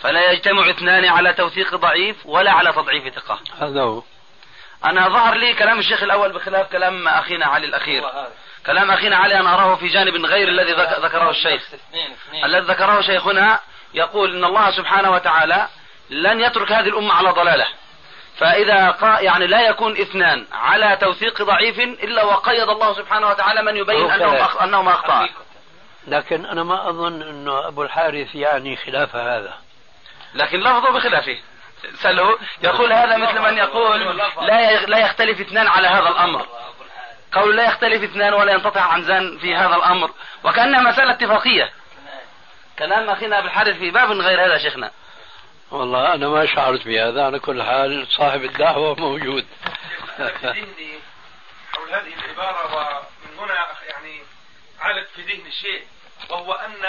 فلا يجتمع اثنان على توثيق ضعيف ولا على تضعيف ثقة. هذا هو. أنا ظهر لي كلام الشيخ الأول بخلاف كلام أخينا علي الأخير. كلام أخينا علي أنا أراه في جانب غير الذي ذكره الشيخ. الذي ذكره شيخنا يقول إن الله سبحانه وتعالى لن يترك هذه الأمة على ضلالة. فإذا قا يعني لا يكون إثنان على توثيق ضعيف إلا وقيد الله سبحانه وتعالى من يبين أنهم أخ... أنهم أخطاء لكن أنا ما أظن أنه أبو الحارث يعني خلاف هذا. لكن لفظه بخلافه. سأله يقول هذا مثل من يقول لا لا يختلف اثنان على هذا الأمر. قول لا يختلف اثنان ولا ينقطع عنزان في هذا الأمر. وكأنها مسألة اتفاقية. كلام أخينا أبو الحارث في باب غير هذا شيخنا. والله أنا ما شعرت بهذا على كل حال صاحب الدعوة موجود. هذه العبارة ومن هنا يعني علق في ذهني شيء وهو أن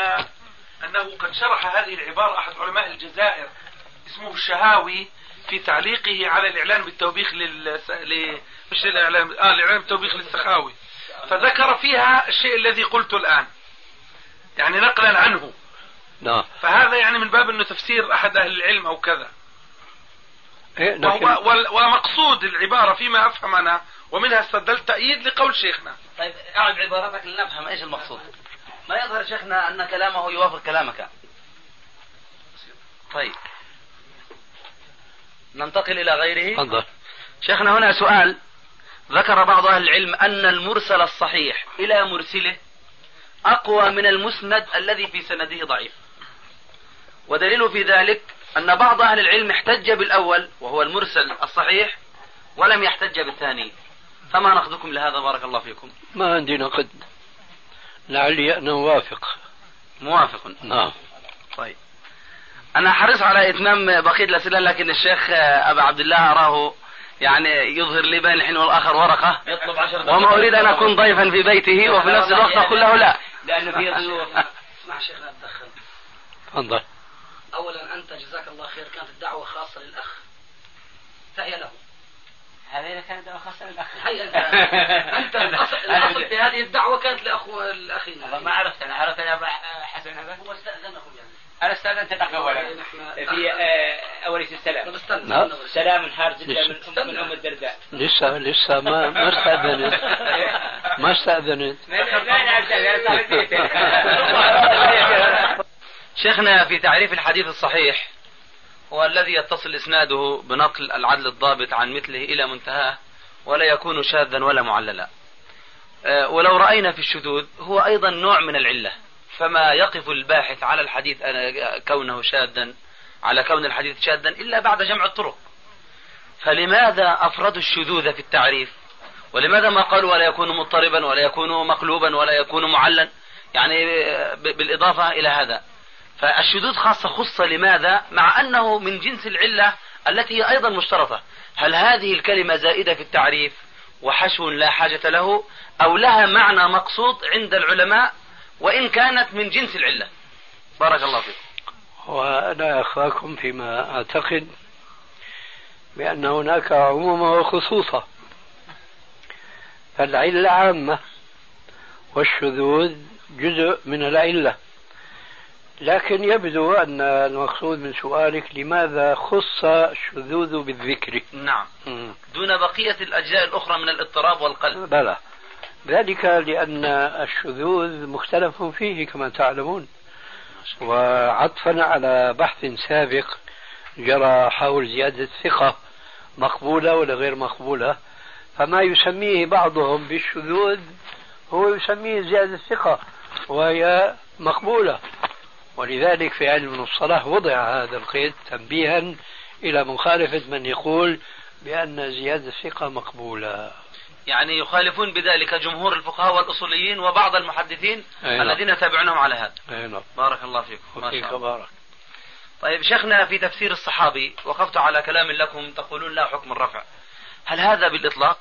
أنه قد شرح هذه العبارة أحد علماء الجزائر اسمه الشهاوي في تعليقه على الإعلان بالتوبيخ لل ل... مش الإعلان آه الإعلان بالتوبيخ للسخاوي. فذكر فيها الشيء الذي قلته الآن يعني نقلا عنه. نعم. فهذا يعني من باب أنه تفسير أحد أهل العلم أو كذا. إيه لكن ومقصود العبارة فيما أفهم أنا ومنها استدلت تأييد لقول شيخنا. طيب اعد عبارتك لنفهم إيش المقصود. ما يظهر شيخنا أن كلامه يوافق كلامك. طيب. ننتقل إلى غيره. تفضل. شيخنا هنا سؤال. ذكر بعض أهل العلم أن المرسل الصحيح إلى مرسله أقوى من المسند الذي في سنده ضعيف. ودليل في ذلك أن بعض أهل العلم احتج بالأول وهو المرسل الصحيح ولم يحتج بالثاني. فما نقدكم لهذا بارك الله فيكم؟ ما عندي نقد. لعلي أن أوافق. موافق. نعم. طيب. أنا حريص على إتمام بقية الأسئلة لكن الشيخ أبا عبد الله أراه يعني يظهر لي بين الحين والآخر ورقة. يطلب عشر دقائق. وما أريد أن أكون ضيفا في بيته وفي نفس الوقت أقول له لا. لأنه في ضيوف اسمع شيخنا أتدخل تفضل. أولا أنت جزاك الله خير كانت الدعوة خاصة للأخ فهي له هذه كانت خاصة للأخ هي أنت أنت الأصل, الأصل في هذه الدعوة كانت لأخو الأخين والله ما عرفت أنا عرفت أنا حسن هذا هو استأذنه يعني أنا استاذنت الأخ أولا نحن في آه، أولية طب السلام نعم. سلام حار جدا من. أم- من أم الدرداء لسه لسه ما ما استأذنت ما استأذنت ما ما نعرف أنا صاحبي شيخنا في تعريف الحديث الصحيح هو الذي يتصل إسناده بنقل العدل الضابط عن مثله إلى منتهاه ولا يكون شاذا ولا معللا. آه، ولو رأينا في الشذوذ هو أيضا نوع من العلة فما يقف الباحث على الحديث كونه شاذا على كون الحديث شاذا إلا بعد جمع الطرق. فلماذا افردوا الشذوذ في التعريف؟ ولماذا ما قالوا ولا يكون مضطربا ولا يكون مقلوبا ولا يكون معلا؟ يعني آه، بالإضافة إلى هذا. فالشذوذ خاصة خص لماذا؟ مع أنه من جنس العلة التي هي أيضا مشترطة. هل هذه الكلمة زائدة في التعريف وحشو لا حاجة له أو لها معنى مقصود عند العلماء وإن كانت من جنس العلة؟ بارك الله فيكم. وأنا أخاكم فيما أعتقد بأن هناك عموما وخصوصا فالعلة عامة والشذوذ جزء من العلة لكن يبدو أن المقصود من سؤالك لماذا خص الشذوذ بالذكر نعم. مم. دون بقية الأجزاء الأخرى من الاضطراب والقلب. بلى ذلك لأن الشذوذ مختلف فيه كما تعلمون وعطفا على بحث سابق جرى حول زيادة الثقة مقبولة ولا غير مقبولة فما يسميه بعضهم بالشذوذ هو يسميه زيادة الثقة وهي مقبولة ولذلك في علم المصطلح وضع هذا القيد تنبيها إلى مخالفة من يقول بأن زيادة الثقة مقبولة يعني يخالفون بذلك جمهور الفقهاء والأصوليين وبعض المحدثين أي نعم. الذين يتابعونهم على هذا. أي نعم بارك الله فيكم. ما شاء الله. بارك طيب شيخنا في تفسير الصحابي وقفت على كلام لكم تقولون لا حكم الرفع هل هذا بالإطلاق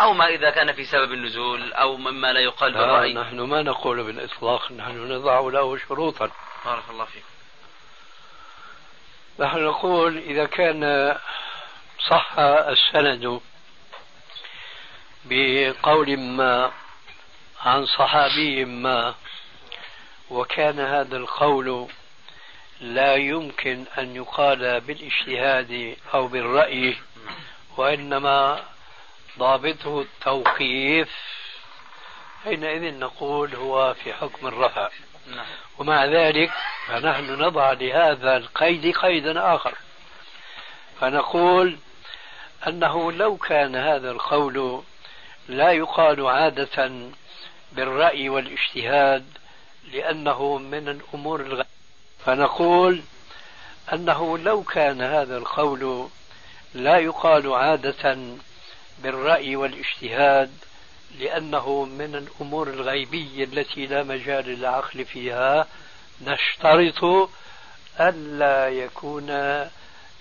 أو ما إذا كان في سبب النزول أو مما لا يقال بالرأي نحن ما نقول بالإطلاق نحن نضع له شروطا بارك الله فيكم. نحن نقول إذا كان صح السند بقول ما عن صحابي ما وكان هذا القول لا يمكن أن يقال بالاجتهاد أو بالرأي وإنما ضابطه التوقيف حينئذ نقول هو في حكم الرفع. نعم. ومع ذلك فنحن نضع لهذا القيد قيدا آخر. فنقول أنه لو كان هذا القول لا يقال عادة بالرأي والاجتهاد لأنه من الأمور الغ... فنقول أنه لو كان هذا القول لا يقال عادة بالرأي والاجتهاد لأنه من الأمور الغيبية التي لا مجال للعقل فيها نشترط ألا يكون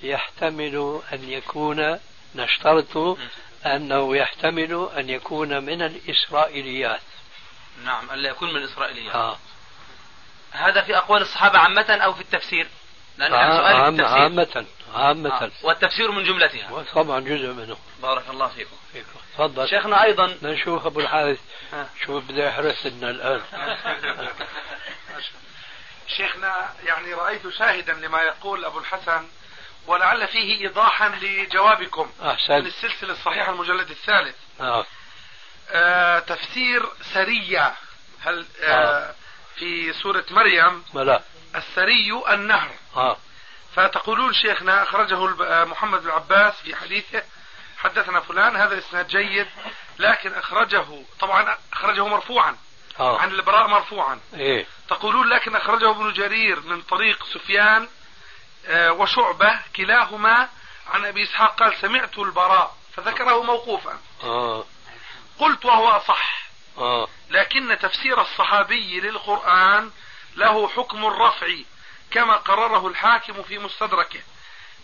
يحتمل أن يكون نشترط أنه يحتمل أن يكون من الإسرائيليات. نعم ألا يكون من الإسرائيليات. آه. هذا في أقوال الصحابة عامة أو في التفسير؟ لأن عام التفسير. عامة. عامة. آه. والتفسير من جملتها. طبعا جزء منه. بارك الله فيكم. فيكم. تفضل. شيخنا أيضا. نشوف أبو الحارث. آه. شو بده يحرس لنا الآن. شيخنا يعني رأيت شاهدا لما يقول أبو الحسن ولعل فيه إيضاحا لجوابكم من أحسن السلسلة الصحيحة المجلد الثالث. آه. آه تفسير سرية. هل آه في سورة مريم؟ بلا السري النهر. آه. فتقولون شيخنا أخرجه آه، محمد بن عباس في حديثه حدثنا فلان هذا إسناد جيد لكن أخرجه طبعا أخرجه مرفوعا آه. عن البراء مرفوعا إيه تقولون لكن أخرجه ابن جرير من طريق سفيان آه، وشعبة كلاهما عن أبي إسحاق قال سمعت البراء فذكره موقوفا آه. قلت وهو أصح آه. لكن تفسير الصحابي للقرآن له حكم الرفع كما قرره الحاكم في مستدركه.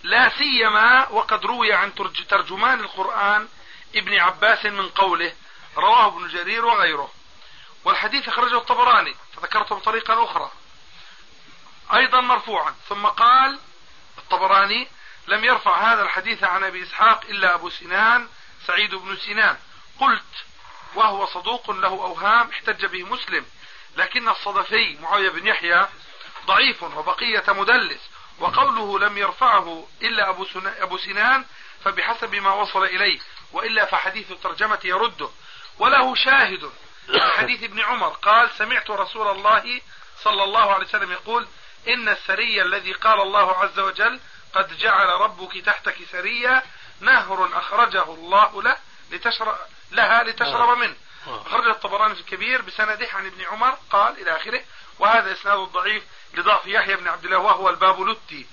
لا سيما وقد روي عن ترج- ترجمان القرآن ابن عباس من قوله رواه ابن جرير وغيره. والحديث أخرجه الطبراني فذكرته بطريقة أخرى. أيضا مرفوعا ثم قال الطبراني لم يرفع هذا الحديث عن أبي إسحاق إلا أبو سنان سعيد بن سنان. قلت وهو صدوق له أوهام احتج به مسلم. لكن الصدفي معاوية بن يحيى ضعيف وبقية مدلس وقوله لم يرفعه إلا أبو, سنا أبو سنان فبحسب ما وصل إليه وإلا فحديث الترجمة يرده. وله شاهد في حديث ابن عمر قال سمعت رسول الله صلى الله عليه وسلم يقول إن السري الذي قال الله عز وجل قد جعل ربك تحتك سريا نهر أخرجه الله له لتشرب لها لتشرب منه. أخرج الطبراني في الكبير بسنده عن ابن عمر قال إلى آخره وهذا إسناد ضعيف لضعف يحيى بن عبد الله وهو البابلتي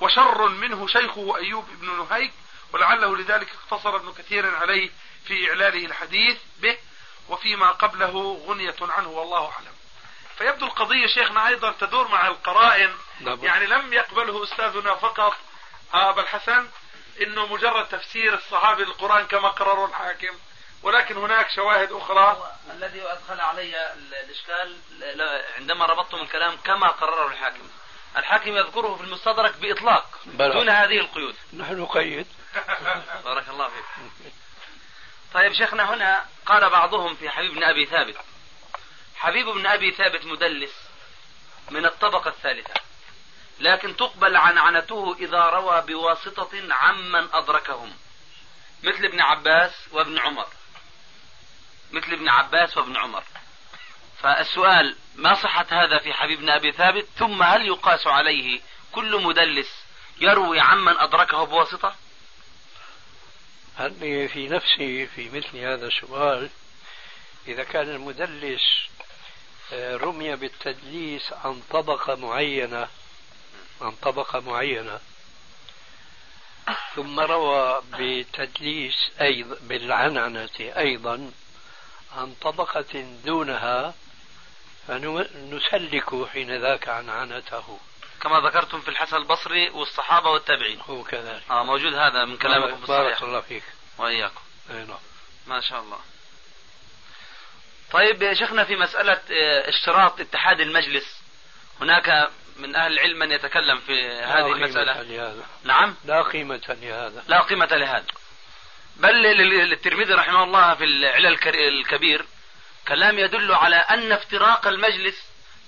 وشر منه شيخه أيوب بن نهيك ولعله لذلك اقتصر ابن كثير عليه في إعلاله الحديث به وفيما قبله غنية عنه والله أعلم. فيبدو القضية شيخنا أيضا تدور مع القرائن. نعم. يعني لم يقبله أستاذنا فقط أبا الحسن أنه مجرد تفسير الصحابي للقرآن كما قرره الحاكم. ولكن هناك شواهد أخرى. الذي أدخل علي ال- الإشكال عندما ربطتم الكلام كما قرره الحاكم. الحاكم يذكره في المستدرك بإطلاق بلى. دون هذه القيود. نحن نقيد. بارك الله فيك. طيب شيخنا هنا قال بعضهم في حبيب بن أبي ثابت. حبيب بن أبي ثابت مدلس من الطبقة الثالثة لكن تقبل عنعنته إذا روى بواسطة عمن أدركهم مثل ابن عباس وابن عمر. مثل ابن عباس وابن عمر. فالسؤال ما صحة هذا في حبيب بن أبي ثابت؟ ثم هل يقاس عليه كل مدلس يروي عمن أدركه بواسطة؟ هل في نفسي في مثل هذا السؤال إذا كان المدلس آه، رمي بالتدليس عن طبقة معينة عن طبقة معينة ثم روى بتدليس أيضا بالعنعنة أيضا عن طبقة دونها فنسلك حين ذاك عنعنته كما ذكرتم في الحسن البصري والصحابة والتابعين. هو كذلك. آه موجود هذا من كلامكم في بارك الله فيك. وإياكم. أي نعم. ما شاء الله. طيب يا شيخنا في مسألة آه، اشتراط اتحاد المجلس هناك من أهل العلم من يتكلم في لا هذه قيمة المسألة؟ لهذا. نعم؟ لا قيمة لهذا. لا قيمة لهذا. بل للترمذي رحمه الله في العلل الكبير كلام يدل على أن افتراق المجلس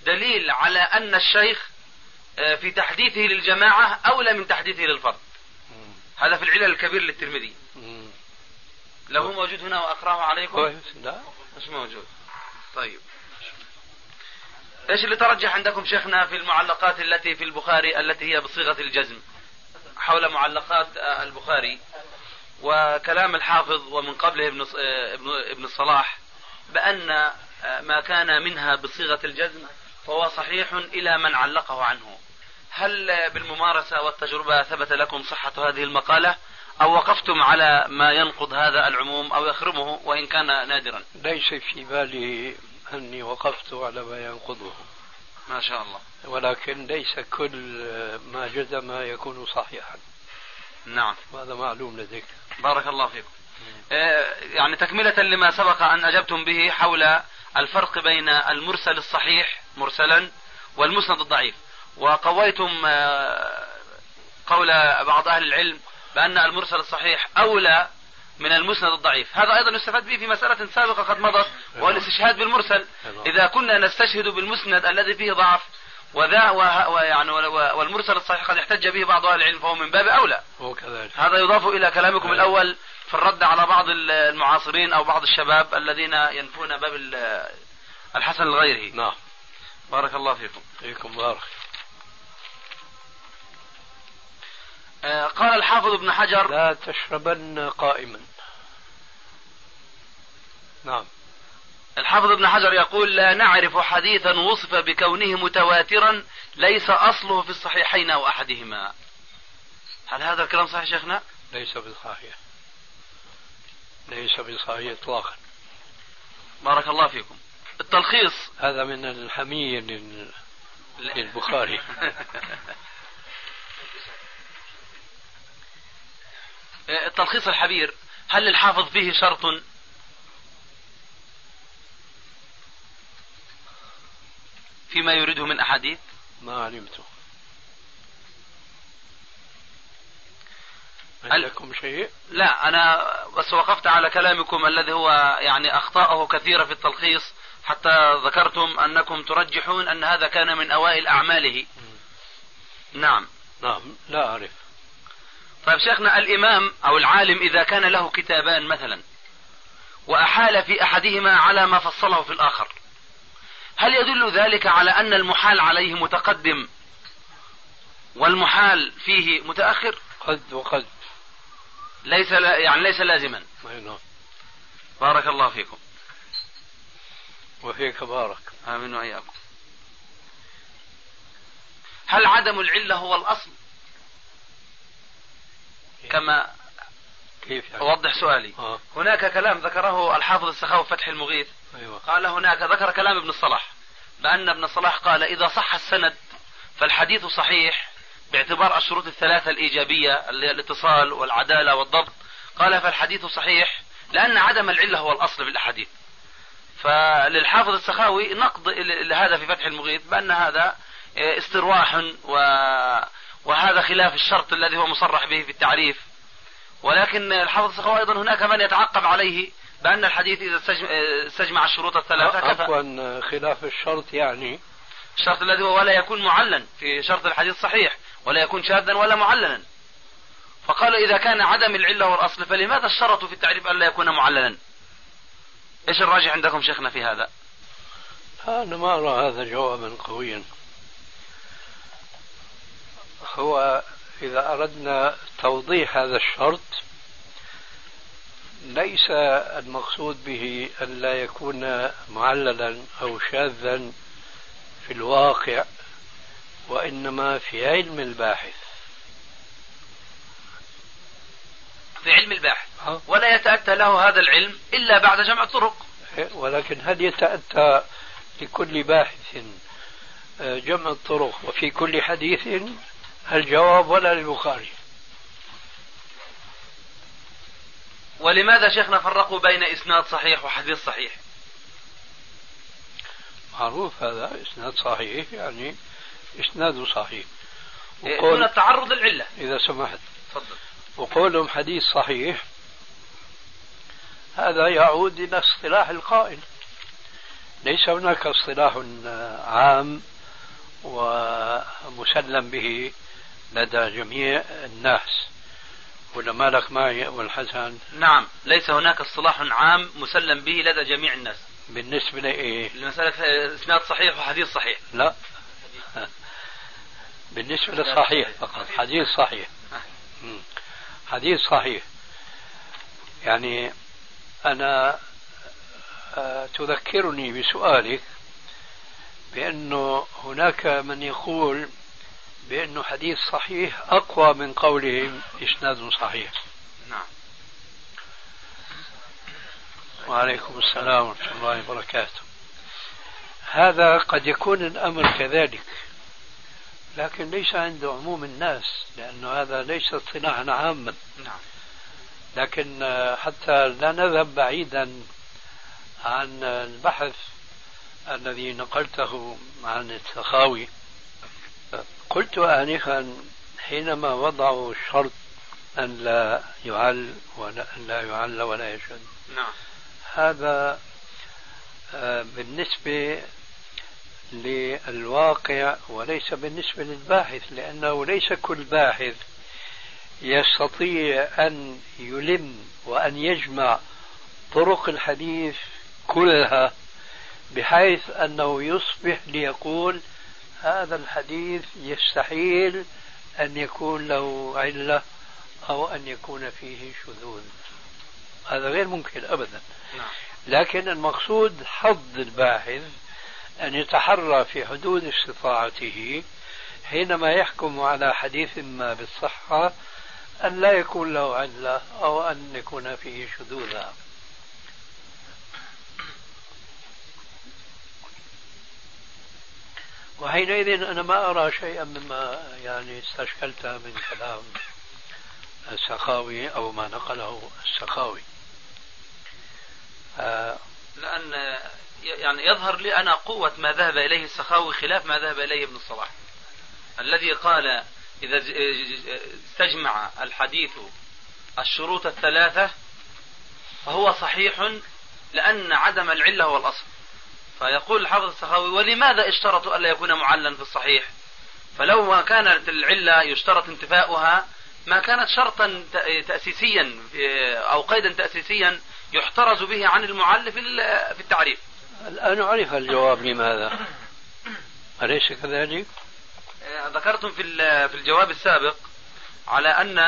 دليل على أن الشيخ آه، في تحديثه للجماعة أولى من تحديثه للفرد. هذا في العلل الكبير للترمذي. له موجود هنا وأقرأه عليكم؟ لا. مش موجود. طيب. إيش اللي ترجح عندكم شيخنا في المعلقات التي في البخاري التي هي بصيغة الجزم؟ حول معلقات آه، البخاري. وكلام الحافظ ومن قبله ابن آه، ابن ابن الصلاح بأن آه، ما كان منها بصيغة الجزم فهو صحيح إلى من علقه عنه. هل آه، بالممارسة والتجربة ثبت لكم صحة هذه المقالة؟ أو وقفتم على ما ينقض هذا العموم أو يخرمه وإن كان نادرا؟ ليس في بالي أني وقفت على ما ينقضه. ما شاء الله. ولكن ليس كل ما جزم يكون صحيحا. نعم. وهذا معلوم لديك. بارك الله فيكم. آه، يعني تكملة لما سبق أن أجبتم به حول الفرق بين المرسل الصحيح مرسلا والمسند الضعيف. وقويتم آه، قول بعض أهل العلم بأن المرسل الصحيح أولى من المسند الضعيف. هذا أيضا يستفاد به في مسألة سابقة قد مضت وهو الاستشهاد بالمرسل. إذا كنا نستشهد بالمسند الذي فيه ضعف وذا ويعني والمرسل الصحيح قد احتج به بعض أهل العلم فهو من باب أولى. هو كذلك. هذا يضاف إلى كلامكم أيوة. الأول في الرد على بعض المعاصرين أو بعض الشباب الذين ينفون باب الحسن لغيره. نعم. بارك الله فيكم. فيكم بارك. آه، قال الحافظ ابن حجر لا تشربن قائما نعم الحافظ ابن حجر يقول لا نعرف حديثا وصف بكونه متواترا ليس أصله في الصحيحين أو أحدهما. هل هذا الكلام صحيح شيخنا؟ ليس بصحيح ليس بصحيح اطلاقا. بارك الله فيكم. التلخيص. هذا من الحمية للبخاري التلخيص الحبير هل للحافظ فيه شرط؟ فيما يريده من أحاديث؟ ما علمته. عندكم شيء؟ لا أنا بس وقفت على كلامكم الذي هو يعني أخطاءه كثيرة في التلخيص حتى ذكرتم أنكم ترجحون أن هذا كان من أوائل أعماله. نعم. نعم لا أعرف. طيب شيخنا الإمام أو العالم إذا كان له كتابان مثلا وأحال في أحدهما على ما فصله في الآخر. هل يدل ذلك على أن المحال عليه متقدم والمحال فيه متأخر؟ قد وقد. ليس يعني ليس لازما. بارك الله فيكم. وفيك بارك. آمين وإياكم. هل عدم العلة هو الأصل؟ كما كيف يعني؟ أوضح سؤالي. آه. هناك كلام ذكره الحافظ السخاوي فتح المغيث. أيوة. قال هناك ذكر كلام ابن الصلاح بأن ابن الصلاح قال إذا صح السند فالحديث صحيح باعتبار الشروط الثلاثة الإيجابية اللي هي الاتصال والعدالة والضبط. قال فالحديث صحيح لأن عدم العلة هو الأصل في الأحاديث. فللحافظ السخاوي نقد لهذا في فتح المغيث بأن هذا استرواح و وهذا خلاف الشرط الذي هو مصرح به في التعريف. ولكن الحافظ السخاوي أيضا هناك من يتعقب عليه بأن الحديث إذا استجمع الشروط الثلاثة كفى. عفوا خلاف الشرط يعني. الشرط الذي هو ولا يكون معلن في شرط الحديث صحيح ولا يكون شاذا ولا معلنا. فقالوا إذا كان عدم العلة والأصل فلماذا اشترطوا في التعريف ألا يكون معللا إيش الراجح عندكم شيخنا في هذا؟ أنا ما أرى هذا جوابا قويا. هو إذا أردنا توضيح هذا الشرط ليس المقصود به أن لا يكون معللا أو شاذا في الواقع وإنما في علم الباحث. في علم الباحث. ولا يتأتى له هذا العلم إلا بعد جمع الطرق. ولكن هل يتأتى لكل باحث آه، جمع الطرق وفي كل حديث؟ الجواب ولا للبخاري؟ ولماذا شيخنا فرقوا بين إسناد صحيح وحديث صحيح؟ معروف هذا إسناد صحيح يعني إسناده صحيح. وقول دون التعرض للعلة. إذا سمحت. تفضل. وقولهم حديث صحيح هذا يعود إلى اصطلاح القائل. ليس هناك اصطلاح عام ومسلم به لدى جميع الناس. ولا مالك معي أبو الحسن نعم ليس هناك اصطلاح عام مسلم به لدى جميع الناس. بالنسبة لإيه؟ لمسألة إسناد صحيح وحديث صحيح. لا. بالنسبة للصحيح فقط حديث صحيح. حديث صحيح. يعني أنا آه، تذكرني بسؤالك بأنه هناك من يقول بأنه حديث صحيح أقوى من قولهم إسناد صحيح. نعم. وعليكم السلام ورحمة الله وبركاته. هذا قد يكون الأمر كذلك لكن ليس عند عموم الناس لأنه هذا ليس اصطلاحا عاما. نعم. لكن حتى لا نذهب بعيدا عن البحث الذي نقلته عن السخاوي. قلت آنفا حينما وضعوا الشرط أن لا يعل ولا أن لا يعل ولا يشد نعم. هذا آه، بالنسبة للواقع وليس بالنسبة للباحث لأنه ليس كل باحث يستطيع أن يلم وأن يجمع طرق الحديث كلها بحيث أنه يصبح ليقول هذا الحديث يستحيل أن يكون له علة أو أن يكون فيه شذوذ. هذا غير ممكن أبدا. نعم. لكن المقصود حظ الباحث أن يتحرى في حدود استطاعته حينما يحكم على حديث ما بالصحة أن لا يكون له علة أو أن يكون فيه شذوذا. وحينئذ أنا ما أرى شيئا مما يعني استشكلته من كلام السخاوي أو ما نقله السخاوي. آه لأن يعني يظهر لي أنا قوة ما ذهب إليه السخاوي خلاف ما ذهب إليه ابن الصلاح الذي قال إذا استجمع الحديث الشروط الثلاثة فهو صحيح لأن عدم العلة هو الأصل. فيقول الحافظ السخاوي ولماذا اشترطوا ألا يكون معلا في الصحيح فلو كانت العلة يشترط انتفاؤها ما كانت شرطا تأسيسيا أو قيدا تأسيسيا يحترز به عن المعل في التعريف الآن عرف الجواب لماذا أليس كذلك؟ ذكرتم في في الجواب السابق على أن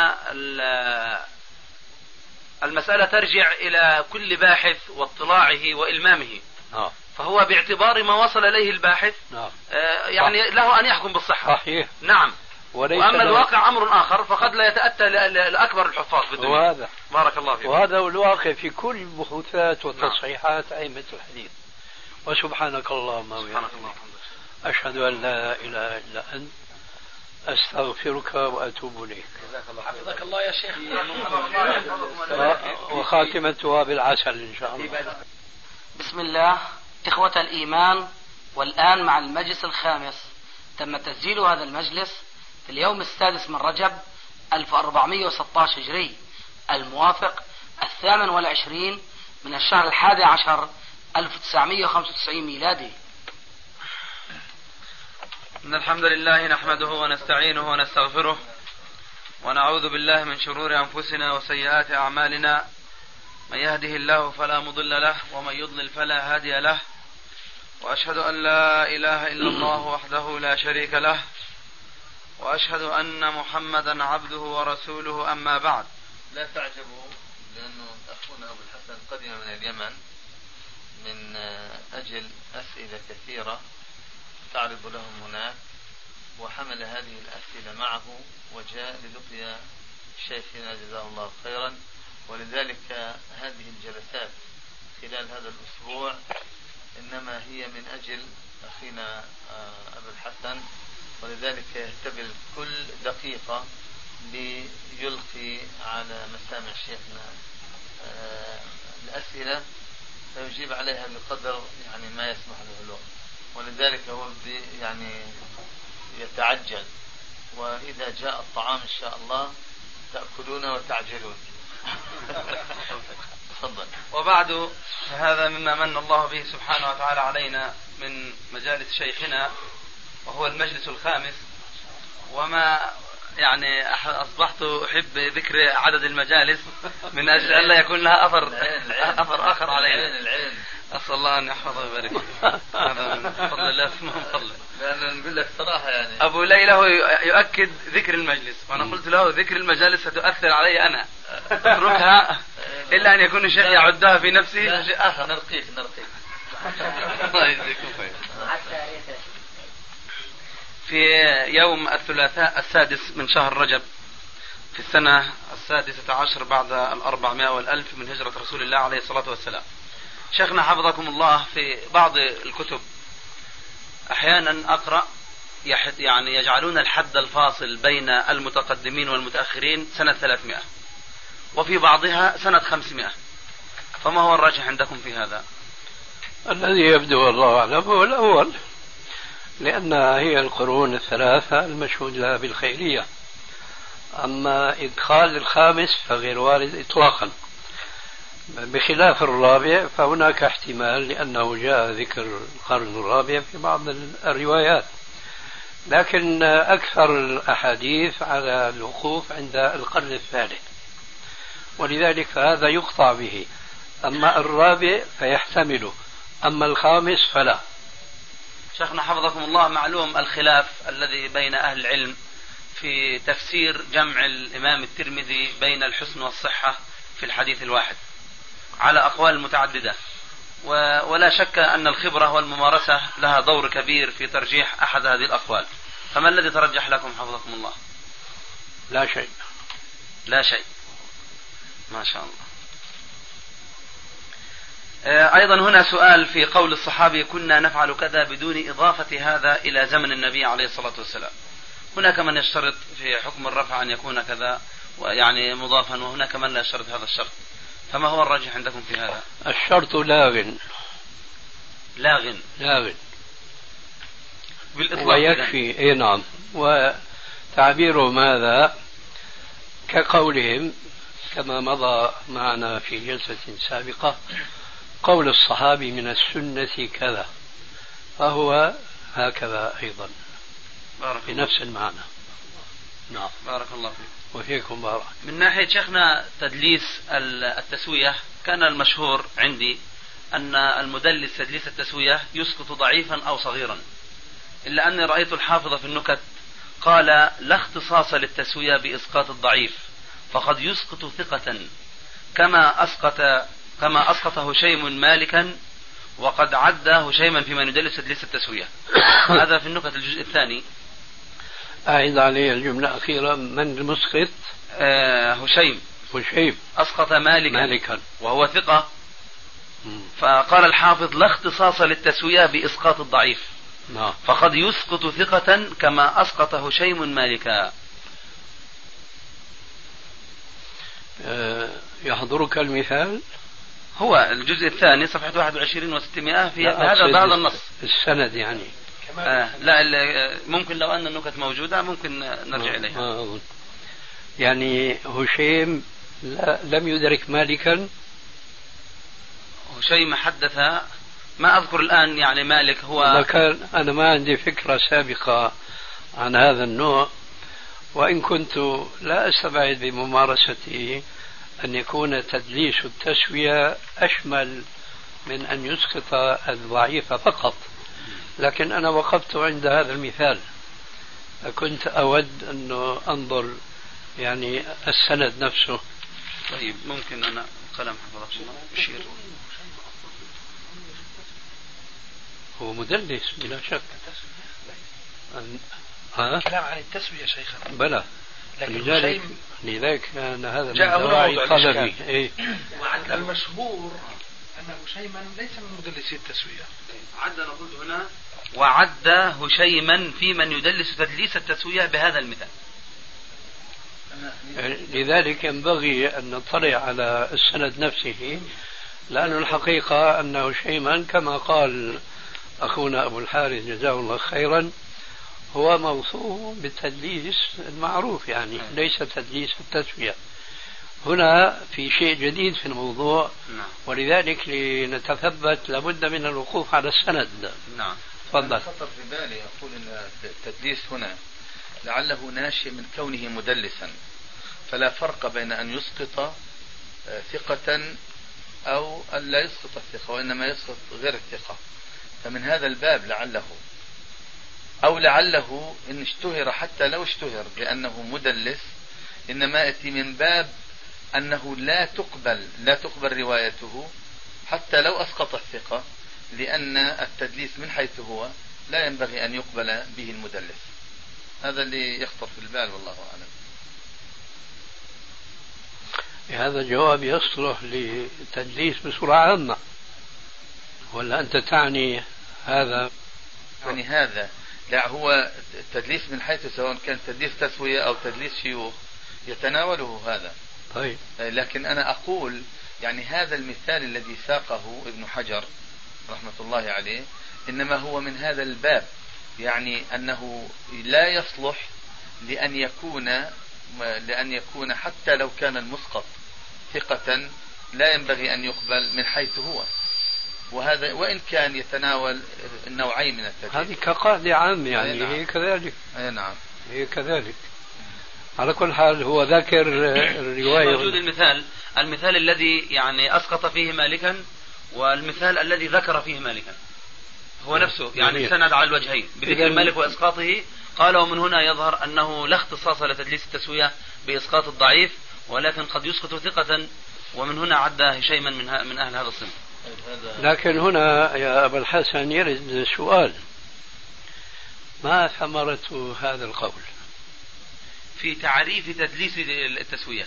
المسألة ترجع إلى كل باحث واطلاعه وإلمامه آه. فهو باعتبار ما وصل إليه الباحث نعم. آه، يعني صح. له أن يحكم بالصحة. صحيح. نعم. وأما الواقع أمر آخر فقد لا يتأتى لأكبر الحفاظ في الدنيا. وهذا. بارك الله فيك. وهذا هو الواقع في كل البحوثات والتصحيحات نعم. أئمة الحديث. وسبحانك اللهم سبحانك اللهم أشهد أن لا إله إلا أنت. أستغفرك وأتوب إليك. حفظك الله يا شيخ. وخاتمتها بالعسل إن شاء الله. بسم الله. إخوة الإيمان والآن مع المجلس الخامس. تم تسجيل هذا المجلس في اليوم السادس من رجب 1416 هجري الموافق الثامن والعشرين من الشهر الحادي عشر 1995 ميلادي. إن الحمد لله نحمده ونستعينه ونستغفره ونعوذ بالله من شرور أنفسنا وسيئات أعمالنا. من يهده الله فلا مضل له ومن يضلل فلا هادي له. وأشهد أن لا إله إلا الله وحده لا شريك له وأشهد أن محمدا عبده ورسوله أما بعد. لا تعجبوا لأنه أخونا أبو الحسن قدم من اليمن من أجل أسئلة كثيرة تعرض لهم هناك وحمل هذه الأسئلة معه وجاء للقيا شيخنا جزاه الله خيرا ولذلك هذه الجلسات خلال هذا الأسبوع إنما هي من أجل أخينا آه، أبو الحسن ولذلك يهتبل كل دقيقة ليلقي على مسامع شيخنا. آه، الأسئلة فيجيب عليها بقدر يعني ما يسمح له الوقت. ولذلك هو يعني يتعجل. وإذا جاء الطعام إن شاء الله تأكلون وتعجلون. تفضل. وبعد هذا مما من الله به سبحانه وتعالى علينا من مجالس شيخنا وهو المجلس الخامس. وما يعني أصبحت أحب ذكر عدد المجالس من أجل ألا يكون لها أثر أثر آخر علينا. أسأل الله أن يحفظه ويبارك هذا من فضل الله ثم من فضله لأن نقول لك صراحة يعني. أبو ليلى هو يؤكد ذكر المجلس وأنا قلت له ذكر المجالس ستؤثر علي أنا. اتركها إلا أن يكون الشيخ يعدها في نفسه. لا. نرقيك نرقيك. الله يجزيكم خير. في يوم الثلاثاء السادس من شهر رجب في السنة السادسة عشر بعد الأربعمائة والألف من هجرة رسول الله عليه الصلاة والسلام. شيخنا حفظكم الله في بعض الكتب. أحيانا أقرأ يعني يجعلون الحد الفاصل بين المتقدمين والمتأخرين سنة 300 وفي بعضها سنة 500 فما هو الراجح عندكم في هذا؟ الذي يبدو والله أعلم هو الأول لأن هي القرون الثلاثة المشهود لها بالخيرية. أما إدخال الخامس فغير وارد إطلاقا. بخلاف الرابع فهناك احتمال لأنه جاء ذكر القرن الرابع في بعض الروايات. لكن أكثر الأحاديث على الوقوف عند القرن الثالث. ولذلك هذا يقطع به. أما الرابع فيحتمله أما الخامس فلا. شيخنا حفظكم الله معلوم الخلاف الذي بين أهل العلم في تفسير جمع الإمام الترمذي بين الحسن والصحة في الحديث الواحد. على أقوال متعددة. ولا شك أن الخبرة والممارسة لها دور كبير في ترجيح أحد هذه الأقوال. فما الذي ترجح لكم حفظكم الله؟ لا شيء. لا شيء. ما شاء الله. آه، أيضا هنا سؤال في قول الصحابي كنا نفعل كذا بدون إضافة هذا إلى زمن النبي عليه الصلاة والسلام. هناك من يشترط في حكم الرفع أن يكون كذا يعني مضافا وهناك من لا يشترط هذا الشرط. فما هو الراجح عندكم في هذا؟ الشرط لاغ لاغ لاغ بالإطلاق ويكفي. إي نعم. وتعبيره ماذا؟ كقولهم كما مضى معنا في جلسة سابقة قول الصحابي من السنة كذا فهو هكذا أيضا. بارك بنفس المعنى. نعم. بارك الله فيك. وفيكم بارك. من ناحية شيخنا تدليس التسوية كان المشهور عندي أن المدلس تدليس التسوية يسقط ضعيفا أو صغيرا. إلا أني رأيت الحافظ في النكت قال لا اختصاص للتسوية بإسقاط الضعيف فقد يسقط ثقة كما أسقط كما أسقط هشيم مالكا وقد عد هشيما في من يدلس تدليس التسوية. هذا في النكت الجزء الثاني. أعيد علي الجملة الأخيرة. من المسقط؟ آه هشيم. هشيم. أسقط مالكا. مالكا. وهو ثقة. فقال الحافظ لا اختصاص للتسوية بإسقاط الضعيف. نعم. فقد يسقط ثقة كما أسقط هشيم مالكا. آه يحضرك المثال؟ هو الجزء الثاني صفحة 21 و600 في هذا بعض النص. السند يعني. آه لا ممكن لو أن النكت موجودة ممكن نرجع إليها. ما أظن يعني هشيم لا لم يدرك مالكا؟ هشيم حدث ما أذكر الآن يعني مالك هو كان أنا ما عندي فكرة سابقة عن هذا النوع وإن كنت لا أستبعد بممارستي أن يكون تدليس التسوية أشمل من أن يسقط الضعيف فقط. لكن أنا وقفت عند هذا المثال. كنت أود أنه أنظر يعني السند نفسه. طيب ممكن أنا قلم حفظك الله بشير. هو مدلس بلا شك. ها؟ كلام عن التسوية شيخنا. بلى. لذلك لذلك كان هذا من دواعي طلبي إيه؟ وعند المشهور أن هشيما ليس من مدلسي التسوية. عد أنا قلت هنا. وعد هشيما في من يدلس تدليس التسوية بهذا المثال. لذلك ينبغي أن نطلع على السند نفسه لأن الحقيقة أن هشيما كما قال أخونا أبو الحارث جزاه الله خيرا هو موصوف بالتدليس المعروف يعني ليس تدليس التسوية. هنا في شيء جديد في الموضوع. نعم. ولذلك لنتثبت لابد من الوقوف على السند. نعم. تفضل. خطر في بالي أقول أن التدليس هنا لعله ناشئ من كونه مدلسا. فلا فرق بين أن يسقط آه، ثقة أو أن لا يسقط الثقة وإنما يسقط غير الثقة. فمن هذا الباب لعله أو لعله إن اشتهر حتى لو اشتهر بأنه مدلس إنما يأتي من باب أنه لا تقبل لا تقبل روايته حتى لو أسقط الثقة لأن التدليس من حيث هو لا ينبغي أن يقبل به المدلس. هذا اللي يخطر في البال والله أعلم. هذا الجواب يصلح للتدليس بصورة عامة. ولا أنت تعني هذا؟ يعني هذا لا هو التدليس من حيث سواء كان تدليس تسوية أو تدليس شيوخ يتناوله هذا. طيب. لكن أنا أقول يعني هذا المثال الذي ساقه ابن حجر رحمة الله عليه إنما هو من هذا الباب يعني أنه لا يصلح لأن يكون لأن يكون حتى لو كان المسقط ثقة لا ينبغي أن يقبل من حيث هو. وهذا وإن كان يتناول النوعين من التدليس هذه كقاعدة عامة يعني نعم. هي كذلك. أي نعم. هي كذلك. على كل حال هو ذكر الرواية موجود المثال. المثال الذي يعني أسقط فيه مالكا والمثال الذي ذكر فيه مالكا. هو نفسه يعني. سند على الوجهين. بذكر مالك وإسقاطه قال ومن هنا يظهر أنه لا اختصاص لتدليس التسوية بإسقاط الضعيف ولكن قد يسقط ثقة ومن هنا عد هشيما من, من أهل هذا الصنف. لكن هنا يا أبا الحسن يرد سؤال ما ثمرة هذا القول؟ في تعريف تدليس التسوية.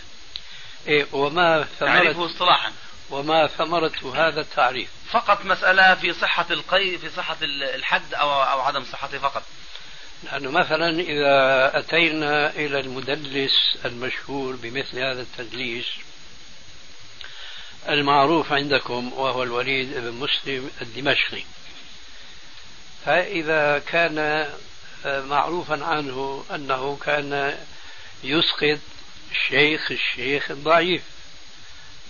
إيه وما تعريفه ثمرة اصطلاحا. وما ثمرة هذا التعريف. فقط مسألة في صحة القي في صحة الحد أو أو عدم صحته فقط. لأنه مثلا إذا أتينا إلى المدلس المشهور بمثل هذا التدليس المعروف عندكم وهو الوليد بن مسلم الدمشقي. فإذا كان معروفا عنه أنه كان يسقط الشيخ الشيخ الضعيف.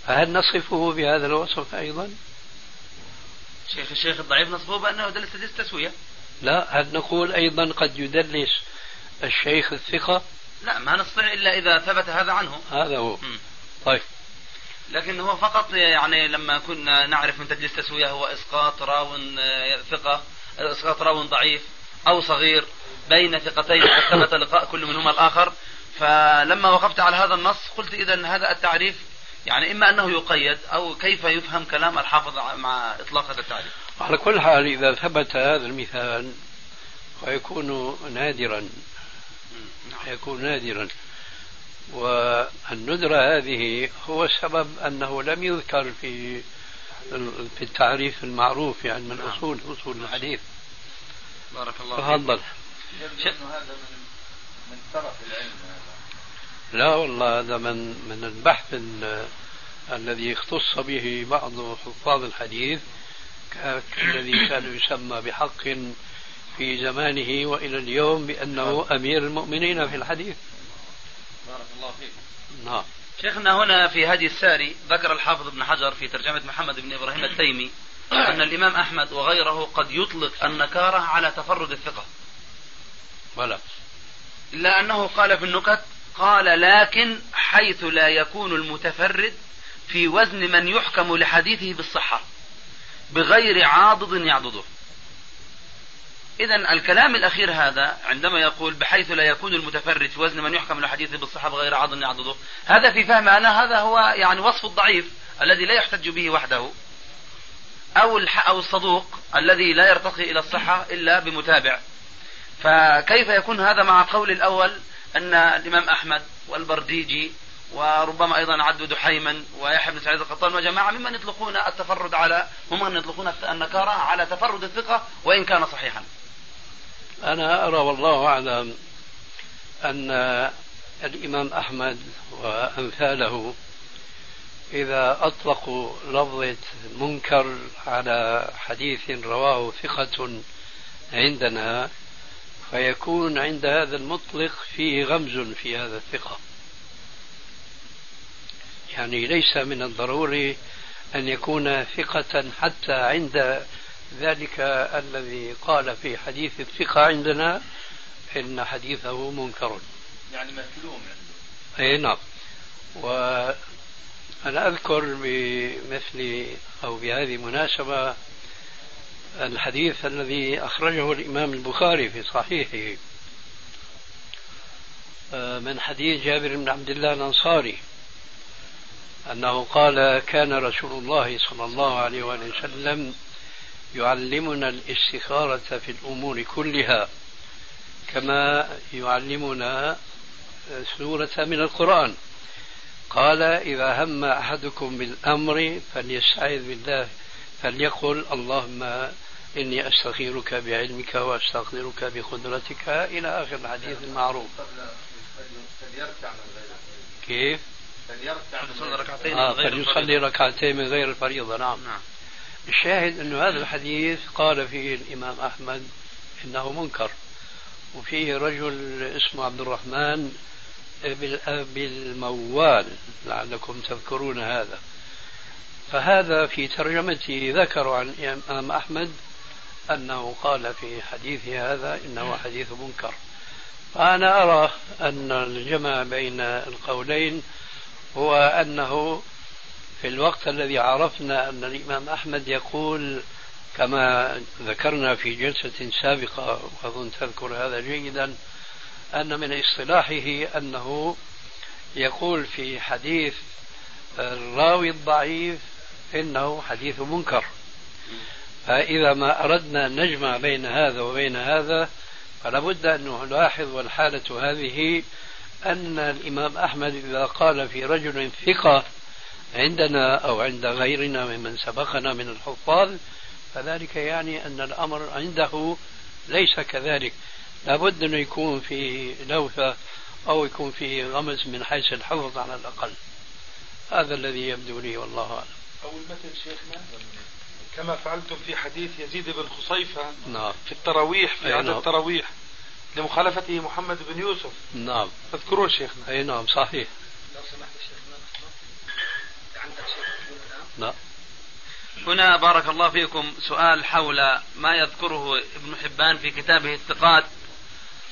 فهل نصفه بهذا الوصف أيضا؟ شيخ الشيخ الضعيف نصفه بأنه دلس تدليس التسوية لا هل نقول أيضا قد يدلس الشيخ الثقة؟ لا ما نستطيع إلا إذا ثبت هذا عنه. هذا هو. مم. طيب. لكن هو فقط يعني لما كنا نعرف من تدليس تسوية هو إسقاط راو آه، ثقة إسقاط راو ضعيف أو صغير بين ثقتين قد ثبت لقاء كل منهما الآخر. فلما وقفت على هذا النص قلت إذا هذا التعريف يعني إما أنه يقيد أو كيف يفهم كلام الحافظ مع إطلاق هذا التعريف على كل حال إذا ثبت هذا المثال ويكون نادرا. يكون نادرا والندرة هذه هو السبب أنه لم يذكر في في التعريف المعروف يعني من. أصول أصول الحديث بارك الله فيك تفضل هذا من من طرف العلم هذا. لا والله هذا من من البحث ال- الذي اختص به بعض حفاظ الحديث الذي كان يسمى بحق في زمانه وإلى اليوم بأنه أمير المؤمنين في الحديث. بارك الله فيك. نعم. شيخنا هنا في هدي الساري ذكر الحافظ ابن حجر في ترجمة محمد بن إبراهيم التيمي أن الإمام أحمد وغيره قد يطلق النكارة على تفرد الثقة. ولا. إلا أنه قال في النكت قال لكن حيث لا يكون المتفرد في وزن من يحكم لحديثه بالصحة بغير عاضد يعضده. إذا الكلام الأخير هذا عندما يقول بحيث لا يكون المتفرد في وزن من يحكم لحديثه بالصحة بغير عاضد يعضده هذا في فهم أنا هذا هو يعني وصف الضعيف الذي لا يحتج به وحده أو أو الصدوق الذي لا يرتقي إلى الصحة إلا بمتابع. فكيف يكون هذا مع قول الأول أن الإمام أحمد والبرديجي وربما أيضا عدوا دحيما ويحيى بن سعيد القطان وجماعة ممن يطلقون التفرد على ممن يطلقون النكارة على تفرد الثقة وإن كان صحيحا. أنا أرى والله أعلم أن الإمام أحمد وأمثاله إذا أطلقوا لفظة منكر على حديث رواه ثقة عندنا فيكون عند هذا المطلق فيه غمز في هذا الثقة. يعني ليس من الضروري أن يكون ثقة حتى عند ذلك الذي قال في حديث الثقة عندنا إن حديثه منكر. يعني عنده. أي نعم. وأنا أذكر بمثل أو بهذه المناسبة الحديث الذي أخرجه الإمام البخاري في صحيحه آه، من حديث جابر بن عبد الله الأنصاري أنه قال كان رسول الله صلى الله عليه وسلم يعلمنا الاستخارة في الأمور كلها كما يعلمنا سورة من القرآن. قال إذا هم أحدكم بالأمر فليستعذ بالله فليقل اللهم إني أستخيرك بعلمك وأستقدرك بقدرتك إلى آخر الحديث المعروف كيف؟ فليركع ركعتين آه فليصلي. ركعتين من غير الفريضة نعم نعم الشاهد أن هذا الحديث قال فيه الإمام أحمد إنه منكر وفيه رجل اسمه عبد الرحمن بالموال لعلكم تذكرون هذا فهذا في ترجمته ذكر عن الإمام أحمد أنه قال في حديثه هذا إنه حديث منكر. فأنا أرى أن الجمع بين القولين هو أنه في الوقت الذي عرفنا أن الإمام أحمد يقول كما ذكرنا في جلسة سابقة وأظن تذكر هذا جيدا أن من اصطلاحه أنه يقول في حديث الراوي الضعيف إنه حديث منكر. فإذا ما أردنا أن نجمع بين هذا وبين هذا فلا بد أن نلاحظ والحالة هذه أن الإمام أحمد إذا قال في رجل ثقة عندنا أو عند غيرنا ممن سبقنا من الحفاظ فذلك يعني أن الأمر عنده ليس كذلك. لابد أنه يكون في لوثة أو يكون في غمز من حيث الحفظ على الأقل. هذا الذي يبدو لي والله أعلم. أو المثل شيخنا؟ كما فعلتم في حديث يزيد بن خصيفة نعم. في التراويح في عدد نعم. التراويح لمخالفته محمد بن يوسف. نعم. تذكرون شيخنا؟ أي نعم صحيح. لو سمحت شيخنا عندك شيخ نعم. هنا بارك الله فيكم سؤال حول ما يذكره ابن حبان في كتابه الثقات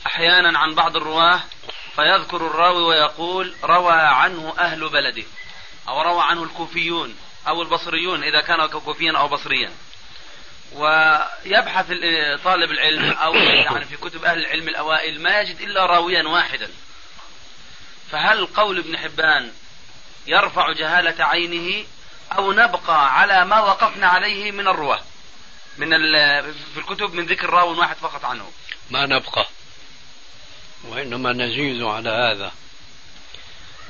أحيانا عن بعض الرواة فيذكر الراوي ويقول روى عنه أهل بلده أو روى عنه الكوفيون. أو البصريون إذا كان كوفيا أو بصريا ويبحث ال- طالب العلم أو يعني في كتب أهل العلم الأوائل ما يجد إلا راويا واحدا. فهل قول ابن حبان يرفع جهالة عينه أو نبقى على ما وقفنا عليه من الرواة؟ من في الكتب من ذكر راو واحد فقط عنه. ما نبقى. وإنما نزيد على هذا.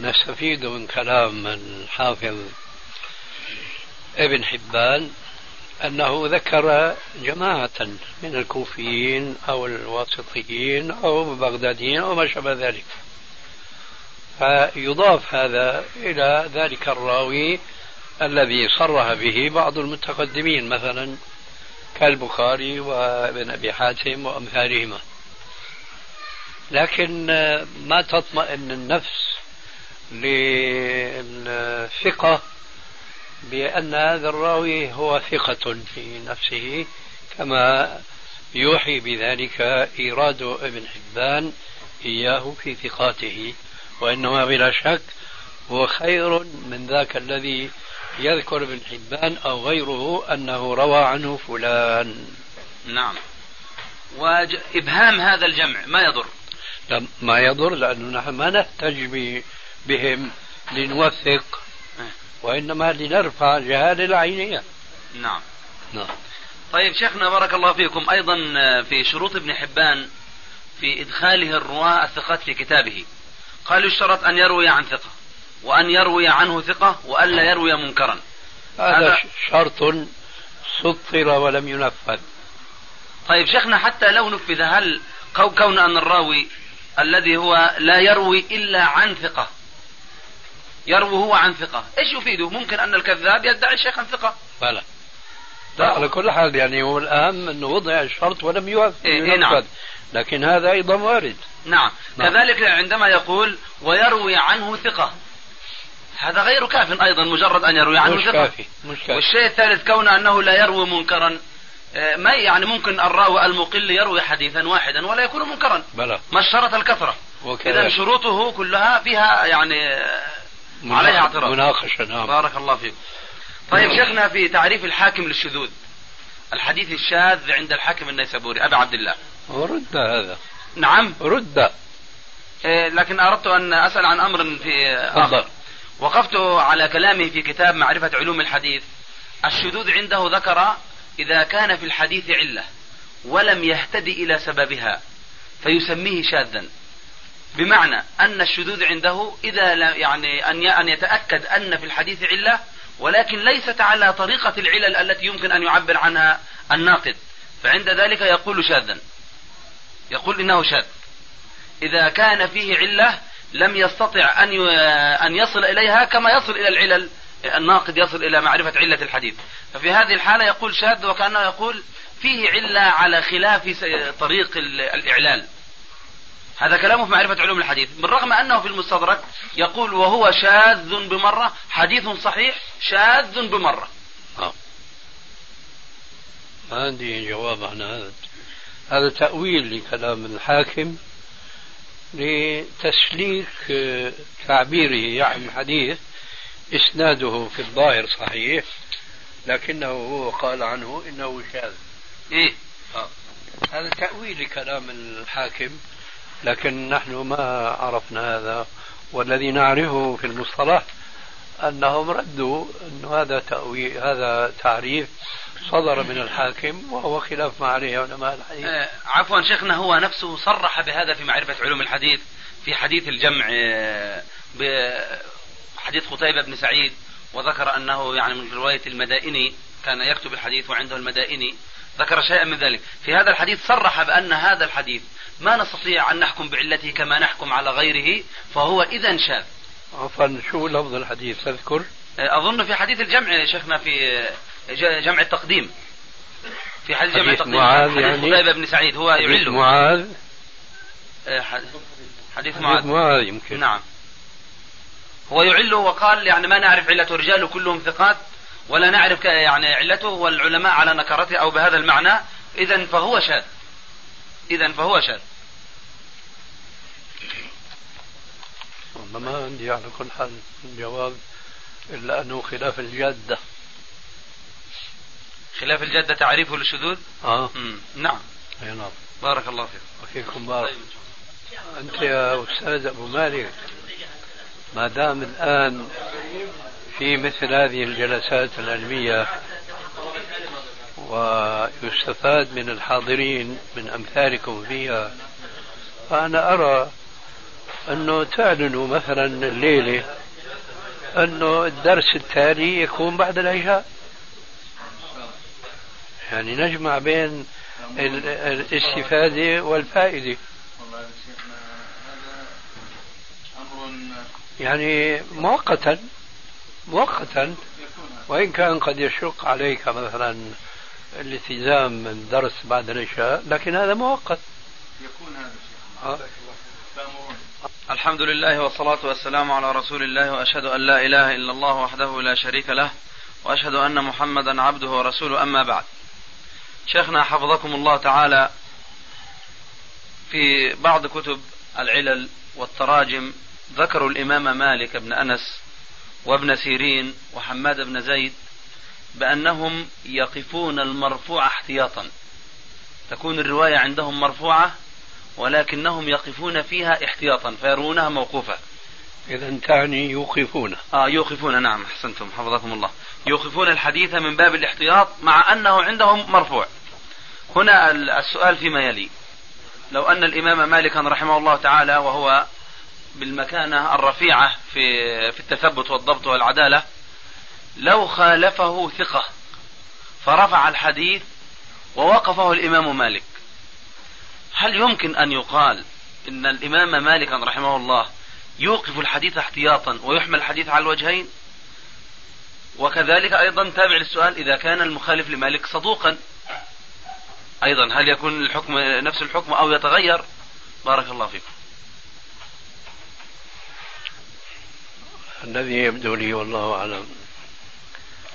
نستفيد من كلام الحافظ ابن حبان أنه ذكر جماعة من الكوفيين أو الواسطيين أو البغداديين أو ما شابه ذلك. فيضاف هذا إلى ذلك الراوي الذي صرح به بعض المتقدمين مثلا كالبخاري وابن أبي حاتم وأمثالهما. لكن ما تطمئن النفس للثقة بأن هذا الراوي هو ثقة في نفسه كما يوحي بذلك إيراد ابن حبان إياه في ثقاته. وإنما بلا شك هو خير من ذاك الذي يذكر ابن حبان أو غيره أنه روى عنه فلان. نعم. وإبهام هذا الجمع ما يضر؟ لا ما يضر لأنه نحن ما نحتج بهم لنوثق وإنما لنرفع جهال العينية. نعم. نعم. طيب شيخنا بارك الله فيكم أيضا في شروط ابن حبان في إدخاله الرواة الثقات في كتابه. قال يشترط أن يروي عن ثقة وأن يروي عنه ثقة وألا يروي منكرا. هذا شرط سطر ولم ينفذ. طيب شيخنا حتى لو نفذ هل كو- كون أن الراوي الذي هو لا يروي إلا عن ثقة يروي هو عن ثقة. إيش يفيده؟ ممكن أن الكذاب يدعي شيخا ثقة. فلا. لا. على كل حال يعني هو الأهم أنه وضع الشرط ولم ينفذ إيه، إيه، نعم. لكن هذا أيضا وارد. نعم. نعم. كذلك عندما يقول ويروي عنه ثقة. هذا غير كاف أيضا مجرد أن يروي عنه مش ثقة. كافي مش كافي. والشيء الثالث كون أنه لا يروي منكرا. آه، ما يعني ممكن الراوي المقل يروي حديثا واحدا ولا يكون منكرا. بلى. ما اشترط الكثرة. إذا شروطه كلها فيها يعني آه، عليها اعتراض. مناقشة نعم. بارك الله فيك. طيب شيخنا في تعريف الحاكم للشذوذ. الحديث الشاذ عند الحاكم النيسابوري أبي عبد الله. رد هذا. نعم. رد. إيه، لكن أردت أن أسأل عن أمر في آخر. وقفت على كلامه في كتاب معرفة علوم الحديث. الشذوذ عنده ذكر إذا كان في الحديث علة ولم يهتدي إلى سببها فيسميه شاذا. بمعنى أن الشذوذ عنده إذا يعني أن أن يتأكد أن في الحديث علة ولكن ليست على طريقة العلل التي يمكن أن يعبر عنها الناقد. فعند ذلك يقول شاذا. يقول إنه شاذ. إذا كان فيه علة لم يستطع أن أن يصل إليها كما يصل إلى العلل. الناقد يصل إلى معرفة علة الحديث. ففي هذه الحالة يقول شاذ وكأنه يقول فيه علة على خلاف طريق الإعلال. هذا كلامه في معرفة علوم الحديث. بالرغم أنه في المستدرك يقول وهو شاذ بمرة حديث صحيح شاذ بمرة. آه. ما عندي جواب عن هذا. هذا تأويل لكلام الحاكم لتسليك آه، تعبيره يعني الحديث. إسناده في الظاهر صحيح لكنه هو قال عنه إنه شاذ. إيه. آه. هذا تأويل لكلام الحاكم. لكن نحن ما عرفنا هذا والذي نعرفه في المصطلح أنهم ردوا أن هذا تأويل هذا تعريف صدر من الحاكم وهو خلاف ما عليه علماء الحديث. آه عفوا شيخنا هو نفسه صرح بهذا في معرفة علوم الحديث في حديث الجمع آه بحديث قتيبة بن سعيد وذكر أنه يعني من رواية المدائني كان يكتب الحديث وعنده المدائني. ذكر شيئا من ذلك. في هذا الحديث صرح بأن هذا الحديث ما نستطيع أن نحكم بعلته كما نحكم على غيره فهو إذا شاذ. عفوا شو لفظ الحديث؟ تذكر؟ أظن في حديث الجمع يا شيخنا في جمع التقديم. في حديث جمع التقديم معاذ حديث يعني. قتيبة بن سعيد هو يعله. معاذ. حديث معاذ. معاذ يمكن. نعم. هو يعله وقال يعني ما نعرف علته رجال كلهم ثقات ولا نعرف يعني علته والعلماء على نكرته أو بهذا المعنى. إذا فهو شاذ. إذا فهو شاذ. ما عندي على كل حال جواب إلا أنه خلاف الجادة. خلاف الجادة تعريفه للشذوذ؟ آه. مم. نعم. أي نعم. بارك الله فيك. وفيكم بارك. أنت يا أستاذ أبو مالك ما دام الآن في مثل هذه الجلسات العلمية ويستفاد من الحاضرين من أمثالكم فيها. فأنا أرى أنه تعلنوا مثلا الليلة أنه الدرس التالي يكون بعد العشاء. يعني نجمع بين الاستفادة والفائدة. يعني مؤقتا مؤقتا وإن كان قد يشق عليك مثلا الالتزام من درس بعد العشاء لكن هذا مؤقت. يكون هذا آه. الحمد لله والصلاة والسلام على رسول الله وأشهد أن لا إله إلا الله وحده لا شريك له وأشهد أن محمدا عبده ورسوله أما بعد. شيخنا حفظكم الله تعالى في بعض كتب العلل والتراجم ذكروا الإمام مالك بن أنس وابن سيرين وحماد بن زيد بأنهم يقفون المرفوع احتياطا. تكون الرواية عندهم مرفوعة ولكنهم يقفون فيها احتياطا فيروونها موقوفة. إذا تعني يوقفون. آه يوقفون. نعم أحسنتم حفظكم الله. يوقفون الحديث من باب الاحتياط مع أنه عندهم مرفوع. هنا السؤال فيما يلي. لو أن الإمام مالكا رحمه الله تعالى وهو بالمكانة الرفيعة في في التثبت والضبط والعدالة لو خالفه ثقة فرفع الحديث ووقفه الإمام مالك. هل يمكن أن يقال إن الإمام مالك رحمه الله يوقف الحديث احتياطا ويحمل الحديث على الوجهين؟ وكذلك أيضا تابع للسؤال إذا كان المخالف لمالك صدوقا أيضا هل يكون الحكم نفس الحكم أو يتغير؟ بارك الله فيكم. الذي يبدو لي والله أعلم.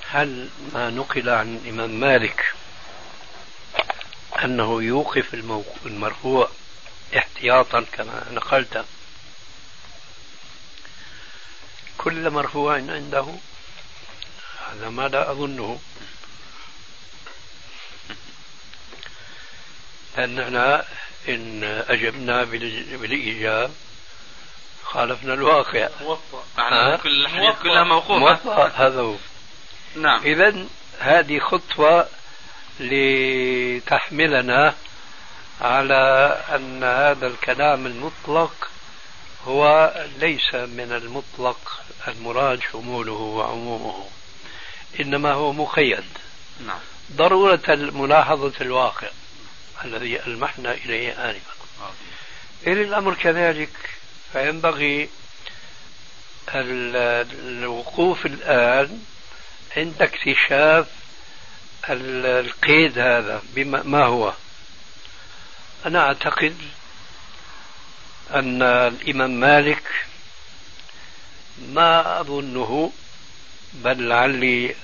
هل ما نقل عن الإمام مالك أنه يوقف المرفوع احتياطا كما نقلت؟ كل مرفوع عنده هذا ما لا أظنه. لأننا إن أجبنا بالإيجاب خالفنا الواقع. موطأ كل الحديث كلها موقوفة. موطأ هذا هو. نعم. إذا هذه خطوة لتحملنا على أن هذا الكلام المطلق هو ليس من المطلق. المراد شموله وعمومه. إنما هو مقيد. نعم. ضرورة ملاحظة الواقع الذي ألمحنا إليه آنفا. إن الأمر كذلك فينبغي الوقوف الآن عند اكتشاف القيد هذا بما ما هو. أنا أعتقد أن الإمام مالك ما أظنه بل لعلي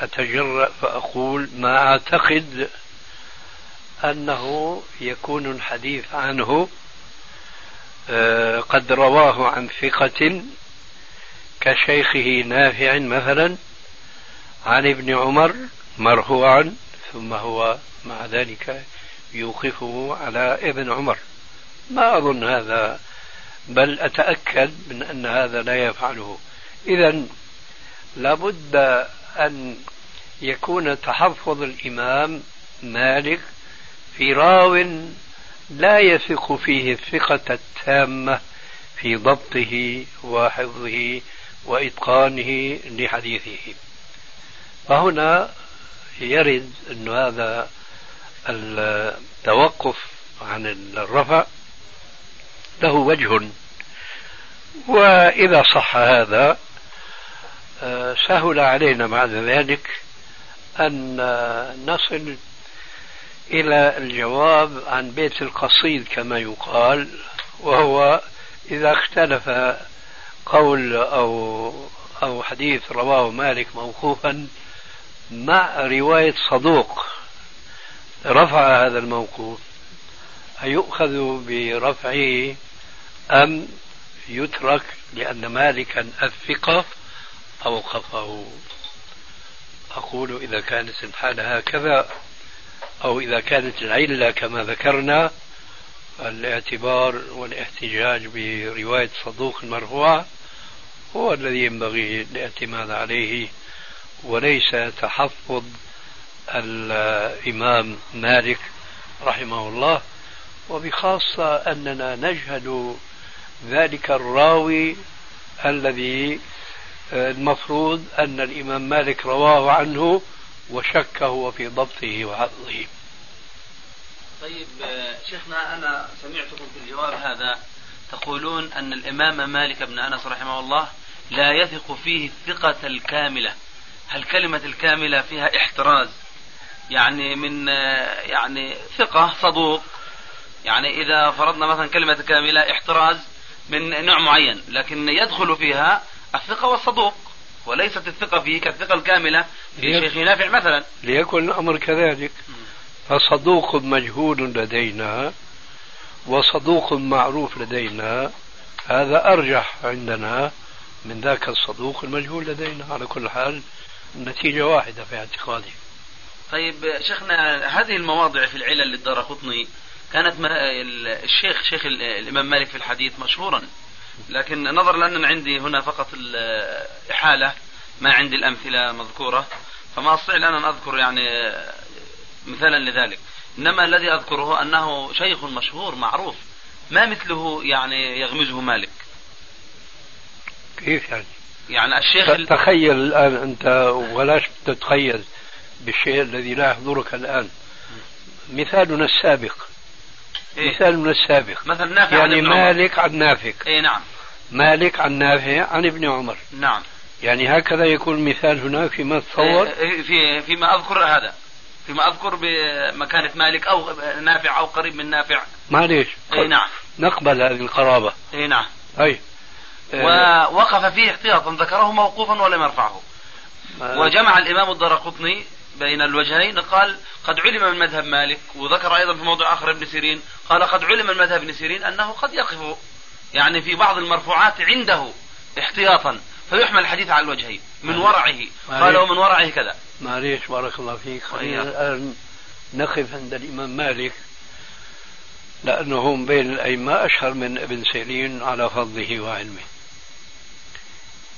أتجرأ فأقول ما أعتقد أنه يكون الحديث عنه قد رواه عن ثقة كشيخه نافع مثلا عن ابن عمر مرفوعا ثم هو مع ذلك يوقفه على ابن عمر. ما أظن هذا بل أتأكد من أن هذا لا يفعله. إذا لابد أن يكون تحفظ الإمام مالك في راو لا يثق فيه الثقة التامة في ضبطه وحفظه وإتقانه لحديثه. فهنا يرد أن هذا التوقف عن الرفع له وجه. وإذا صح هذا آه، سهل علينا بعد ذلك أن نصل إلى الجواب عن بيت القصيد كما يقال وهو إذا اختلف قول أو أو حديث رواه مالك موقوفا مع رواية صدوق رفع هذا الموقوف أيؤخذ برفعه أم يترك لأن مالكا الثقة أوقفه؟ أقول إذا كانت الحالة هكذا أو إذا كانت العلة كما ذكرنا الاعتبار والاحتجاج برواية صدوق المرفوع هو الذي ينبغي الاعتماد عليه وليس تحفظ الإمام مالك رحمه الله وبخاصة أننا نجهل ذلك الراوي الذي المفروض أن الإمام مالك رواه عنه وشك هو في ضبطه وحفظه طيب شيخنا أنا سمعتكم في الجواب هذا تقولون أن الإمام مالك بن أنس رحمه الله لا يثق فيه الثقة الكاملة. هل كلمة الكاملة فيها احتراز؟ يعني من يعني ثقة صدوق. يعني إذا فرضنا مثلا كلمة كاملة احتراز من نوع معين لكن يدخل فيها الثقة والصدوق. وليست الثقة فيه كالثقة الكاملة في شيخ نافع مثلا. ليكن الأمر كذلك. فصدوق مجهول لدينا وصدوق معروف لدينا. هذا أرجح عندنا من ذاك الصدوق المجهول لدينا. على كل حال النتيجة واحدة في اعتقادي. طيب شيخنا هذه المواضع في العلل للدار قطني كانت الشيخ شيخ الإمام مالك في الحديث مشهورا. لكن نظرا لأن عندي هنا فقط الإحالة ما عندي الأمثلة مذكورة فما أستطيع الآن أن أذكر يعني مثالا لذلك. إنما الذي أذكره أنه شيخ مشهور معروف ما مثله يعني يغمزه مالك؟ كيف يعني؟ يعني الشيخ تخيل الآن أنت ولاش تتخيل بالشيء الذي لا يحضرك الآن؟ مثالنا السابق إيه؟ مثالنا السابق. مثلا نافع يعني عن مالك عن نافع. اي نعم. مالك عن نافع عن ابن عمر. نعم. يعني هكذا يكون المثال هناك فيما تصور. إيه, إيه، في فيما أذكر هذا. فيما أذكر بمكانة مالك أو نافع أو قريب من نافع. معليش. اي نعم. نقبل هذه القرابة. اي نعم. اي ووقف فيه احتياطا. ذكره موقوفا ولم يرفعه. وجمع الإمام الدرقطني بين الوجهين قال قد علم من مذهب مالك وذكر أيضا في موضع آخر ابن سيرين قال قد علم من مذهب ابن سيرين أنه قد يقف يعني في بعض المرفوعات عنده احتياطا فيحمل الحديث على الوجهين من ورعه. قال ومن ورعه كذا. معليش بارك الله فيك. خلينا الآن نقف عند الإمام مالك لأنه هم بين الأئمة أشهر من ابن سيرين على فضله وعلمه.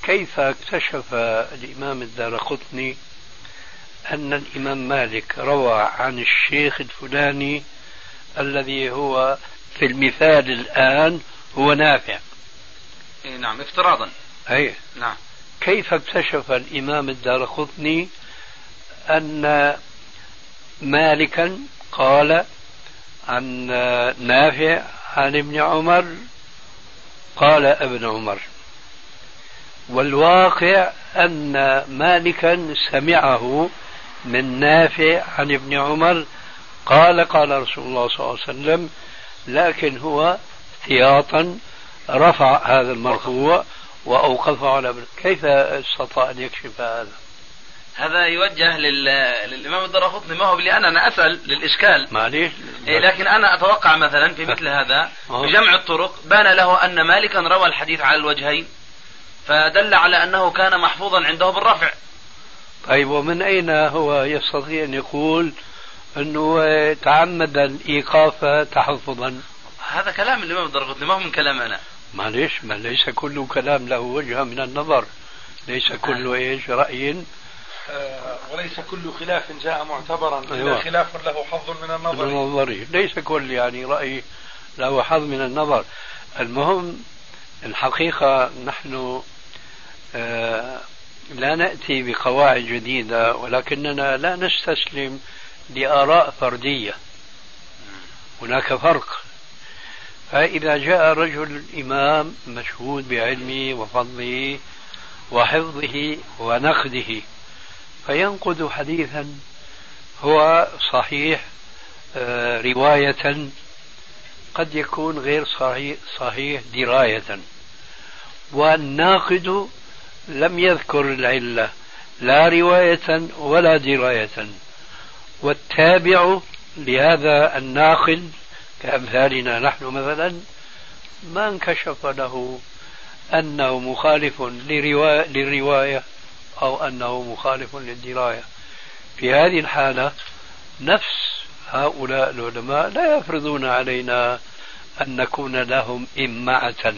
كيف اكتشف الإمام الدار قطني أن الإمام مالك روى عن الشيخ الفلاني الذي هو في المثال الآن هو نافع. إيه نعم افتراضا. أي. نعم. كيف اكتشف الإمام الدار قطني أن مالكا قال عن نافع عن ابن عمر؟ قال ابن عمر. والواقع أن مالكا سمعه من نافع عن ابن عمر قال قال رسول الله صلى الله عليه وسلم لكن هو احتياطا رفع هذا المرفوع وأوقفه على كيف استطاع أن يكشف هذا؟ هذا يوجه لل... للإمام الدرقطني ما هو لأن أنا أسأل للإشكال. معليش. إيه لكن أنا أتوقع مثلا في مثل هذا بجمع الطرق بان له أن مالكا روى الحديث على الوجهين فدل على أنه كان محفوظا عنده بالرفع. طيب ومن أين هو يستطيع أن يقول أنه تعمد الإيقاف تحفظا؟ هذا كلام الإمام الدرقطني ما هو من كلام أنا معلش ما ليس كل كلام له وجهة من النظر. ليس كل إيش رأي. آه وليس كل خلاف جاء معتبرا. أيوة. إلا خلاف له حظ من النظر. من النظر. ليس كل يعني رأي له حظ من النظر. المهم الحقيقة نحن آه لا نأتي بقواعد جديدة ولكننا لا نستسلم لآراء فردية. هناك فرق. فإذا جاء رجل إمام مشهود بعلمه وفضله وحفظه ونقده فينقد حديثا هو صحيح آه، رواية قد يكون غير صحيح, صحيح دراية. والناقد لم يذكر العلة لا رواية ولا دراية. والتابع لهذا الناقد كأمثالنا نحن مثلا ما انكشف له أنه مخالف للرواية أو أنه مخالف للدراية. في هذه الحالة نفس هؤلاء العلماء لا يفرضون علينا أن نكون لهم إمعة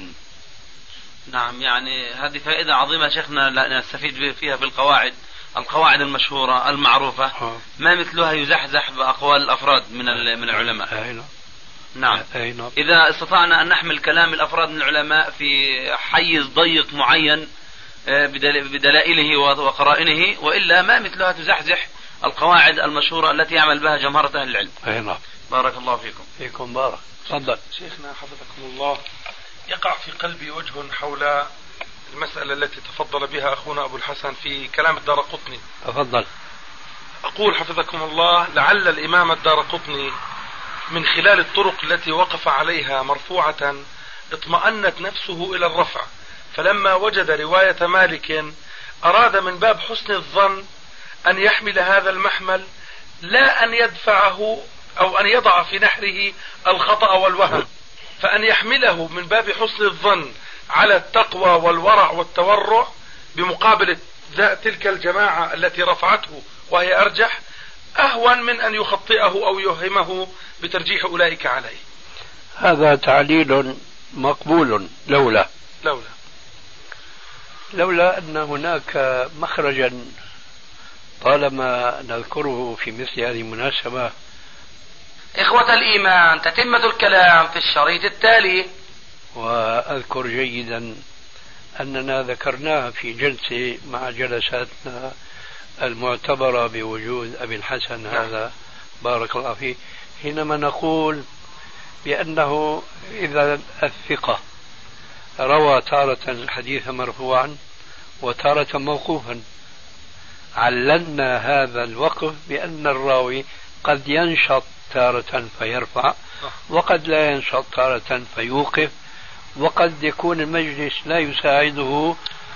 نعم يعني هذه فائدة عظيمة شيخنا نستفيد فيها بالقواعد القواعد المشهورة المعروفة. ما مثلها يزحزح بأقوال الأفراد من من العلماء. نعم. نعم. إذا استطعنا أن نحمل كلام الأفراد من العلماء في حيز ضيق معين آه، بدلائله وقرائنه وإلا ما مثلها تزحزح القواعد المشهورة التي يعمل بها جمهرة أهل العلم. أي نعم. بارك الله فيكم. فيكم بارك. تفضل. شيخنا حفظكم الله. يقع في قلبي وجه حول المسألة التي تفضل بها أخونا أبو الحسن في كلام الدار قطني. تفضل. أقول حفظكم الله لعل الإمام الدار قطني من خلال الطرق التي وقف عليها مرفوعة اطمأنت نفسه إلى الرفع. فلما وجد رواية مالك أراد من باب حسن الظن أن يحمل هذا المحمل لا أن يدفعه أو أن يضع في نحره الخطأ والوهم. فأن يحمله من باب حسن الظن على التقوى والورع والتورع بمقابل تلك الجماعة التي رفعته وهي أرجح أهون من أن يخطئه أو يوهمه بترجيح أولئك عليه. هذا تعليل مقبول لولا. لولا. لولا أن هناك مخرجا طالما نذكره في مثل هذه المناسبة إخوة الإيمان تتمة الكلام في الشريط التالي. وأذكر جيدا أننا ذكرناها في جلسة مع جلساتنا المعتبرة بوجود أبي الحسن نعم. هذا. بارك الله فيه. حينما نقول بأنه إذا الثقة روى تارة الحديث مرفوعا وتارة موقوفا عللنا هذا الوقف بأن الراوي قد ينشط تارة فيرفع وقد لا ينشط تارة فيوقف وقد يكون المجلس لا يساعده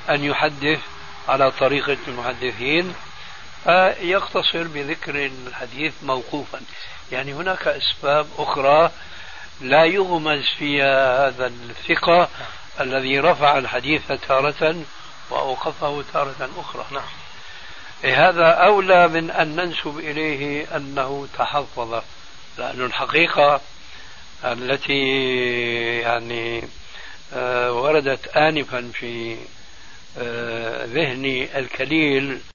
أن يحدث على طريقة المحدثين. فيقتصر بذكر الحديث موقوفا. يعني هناك أسباب أخرى لا يغمز فيها هذا الثقة الذي رفع الحديث تارة وأوقفه تارة أخرى. نعم. إيه، هذا أولى من أن ننسب إليه أنه تحفظ. لأن الحقيقة التي يعني آه، وردت آنفا في آه، ذهني الكليل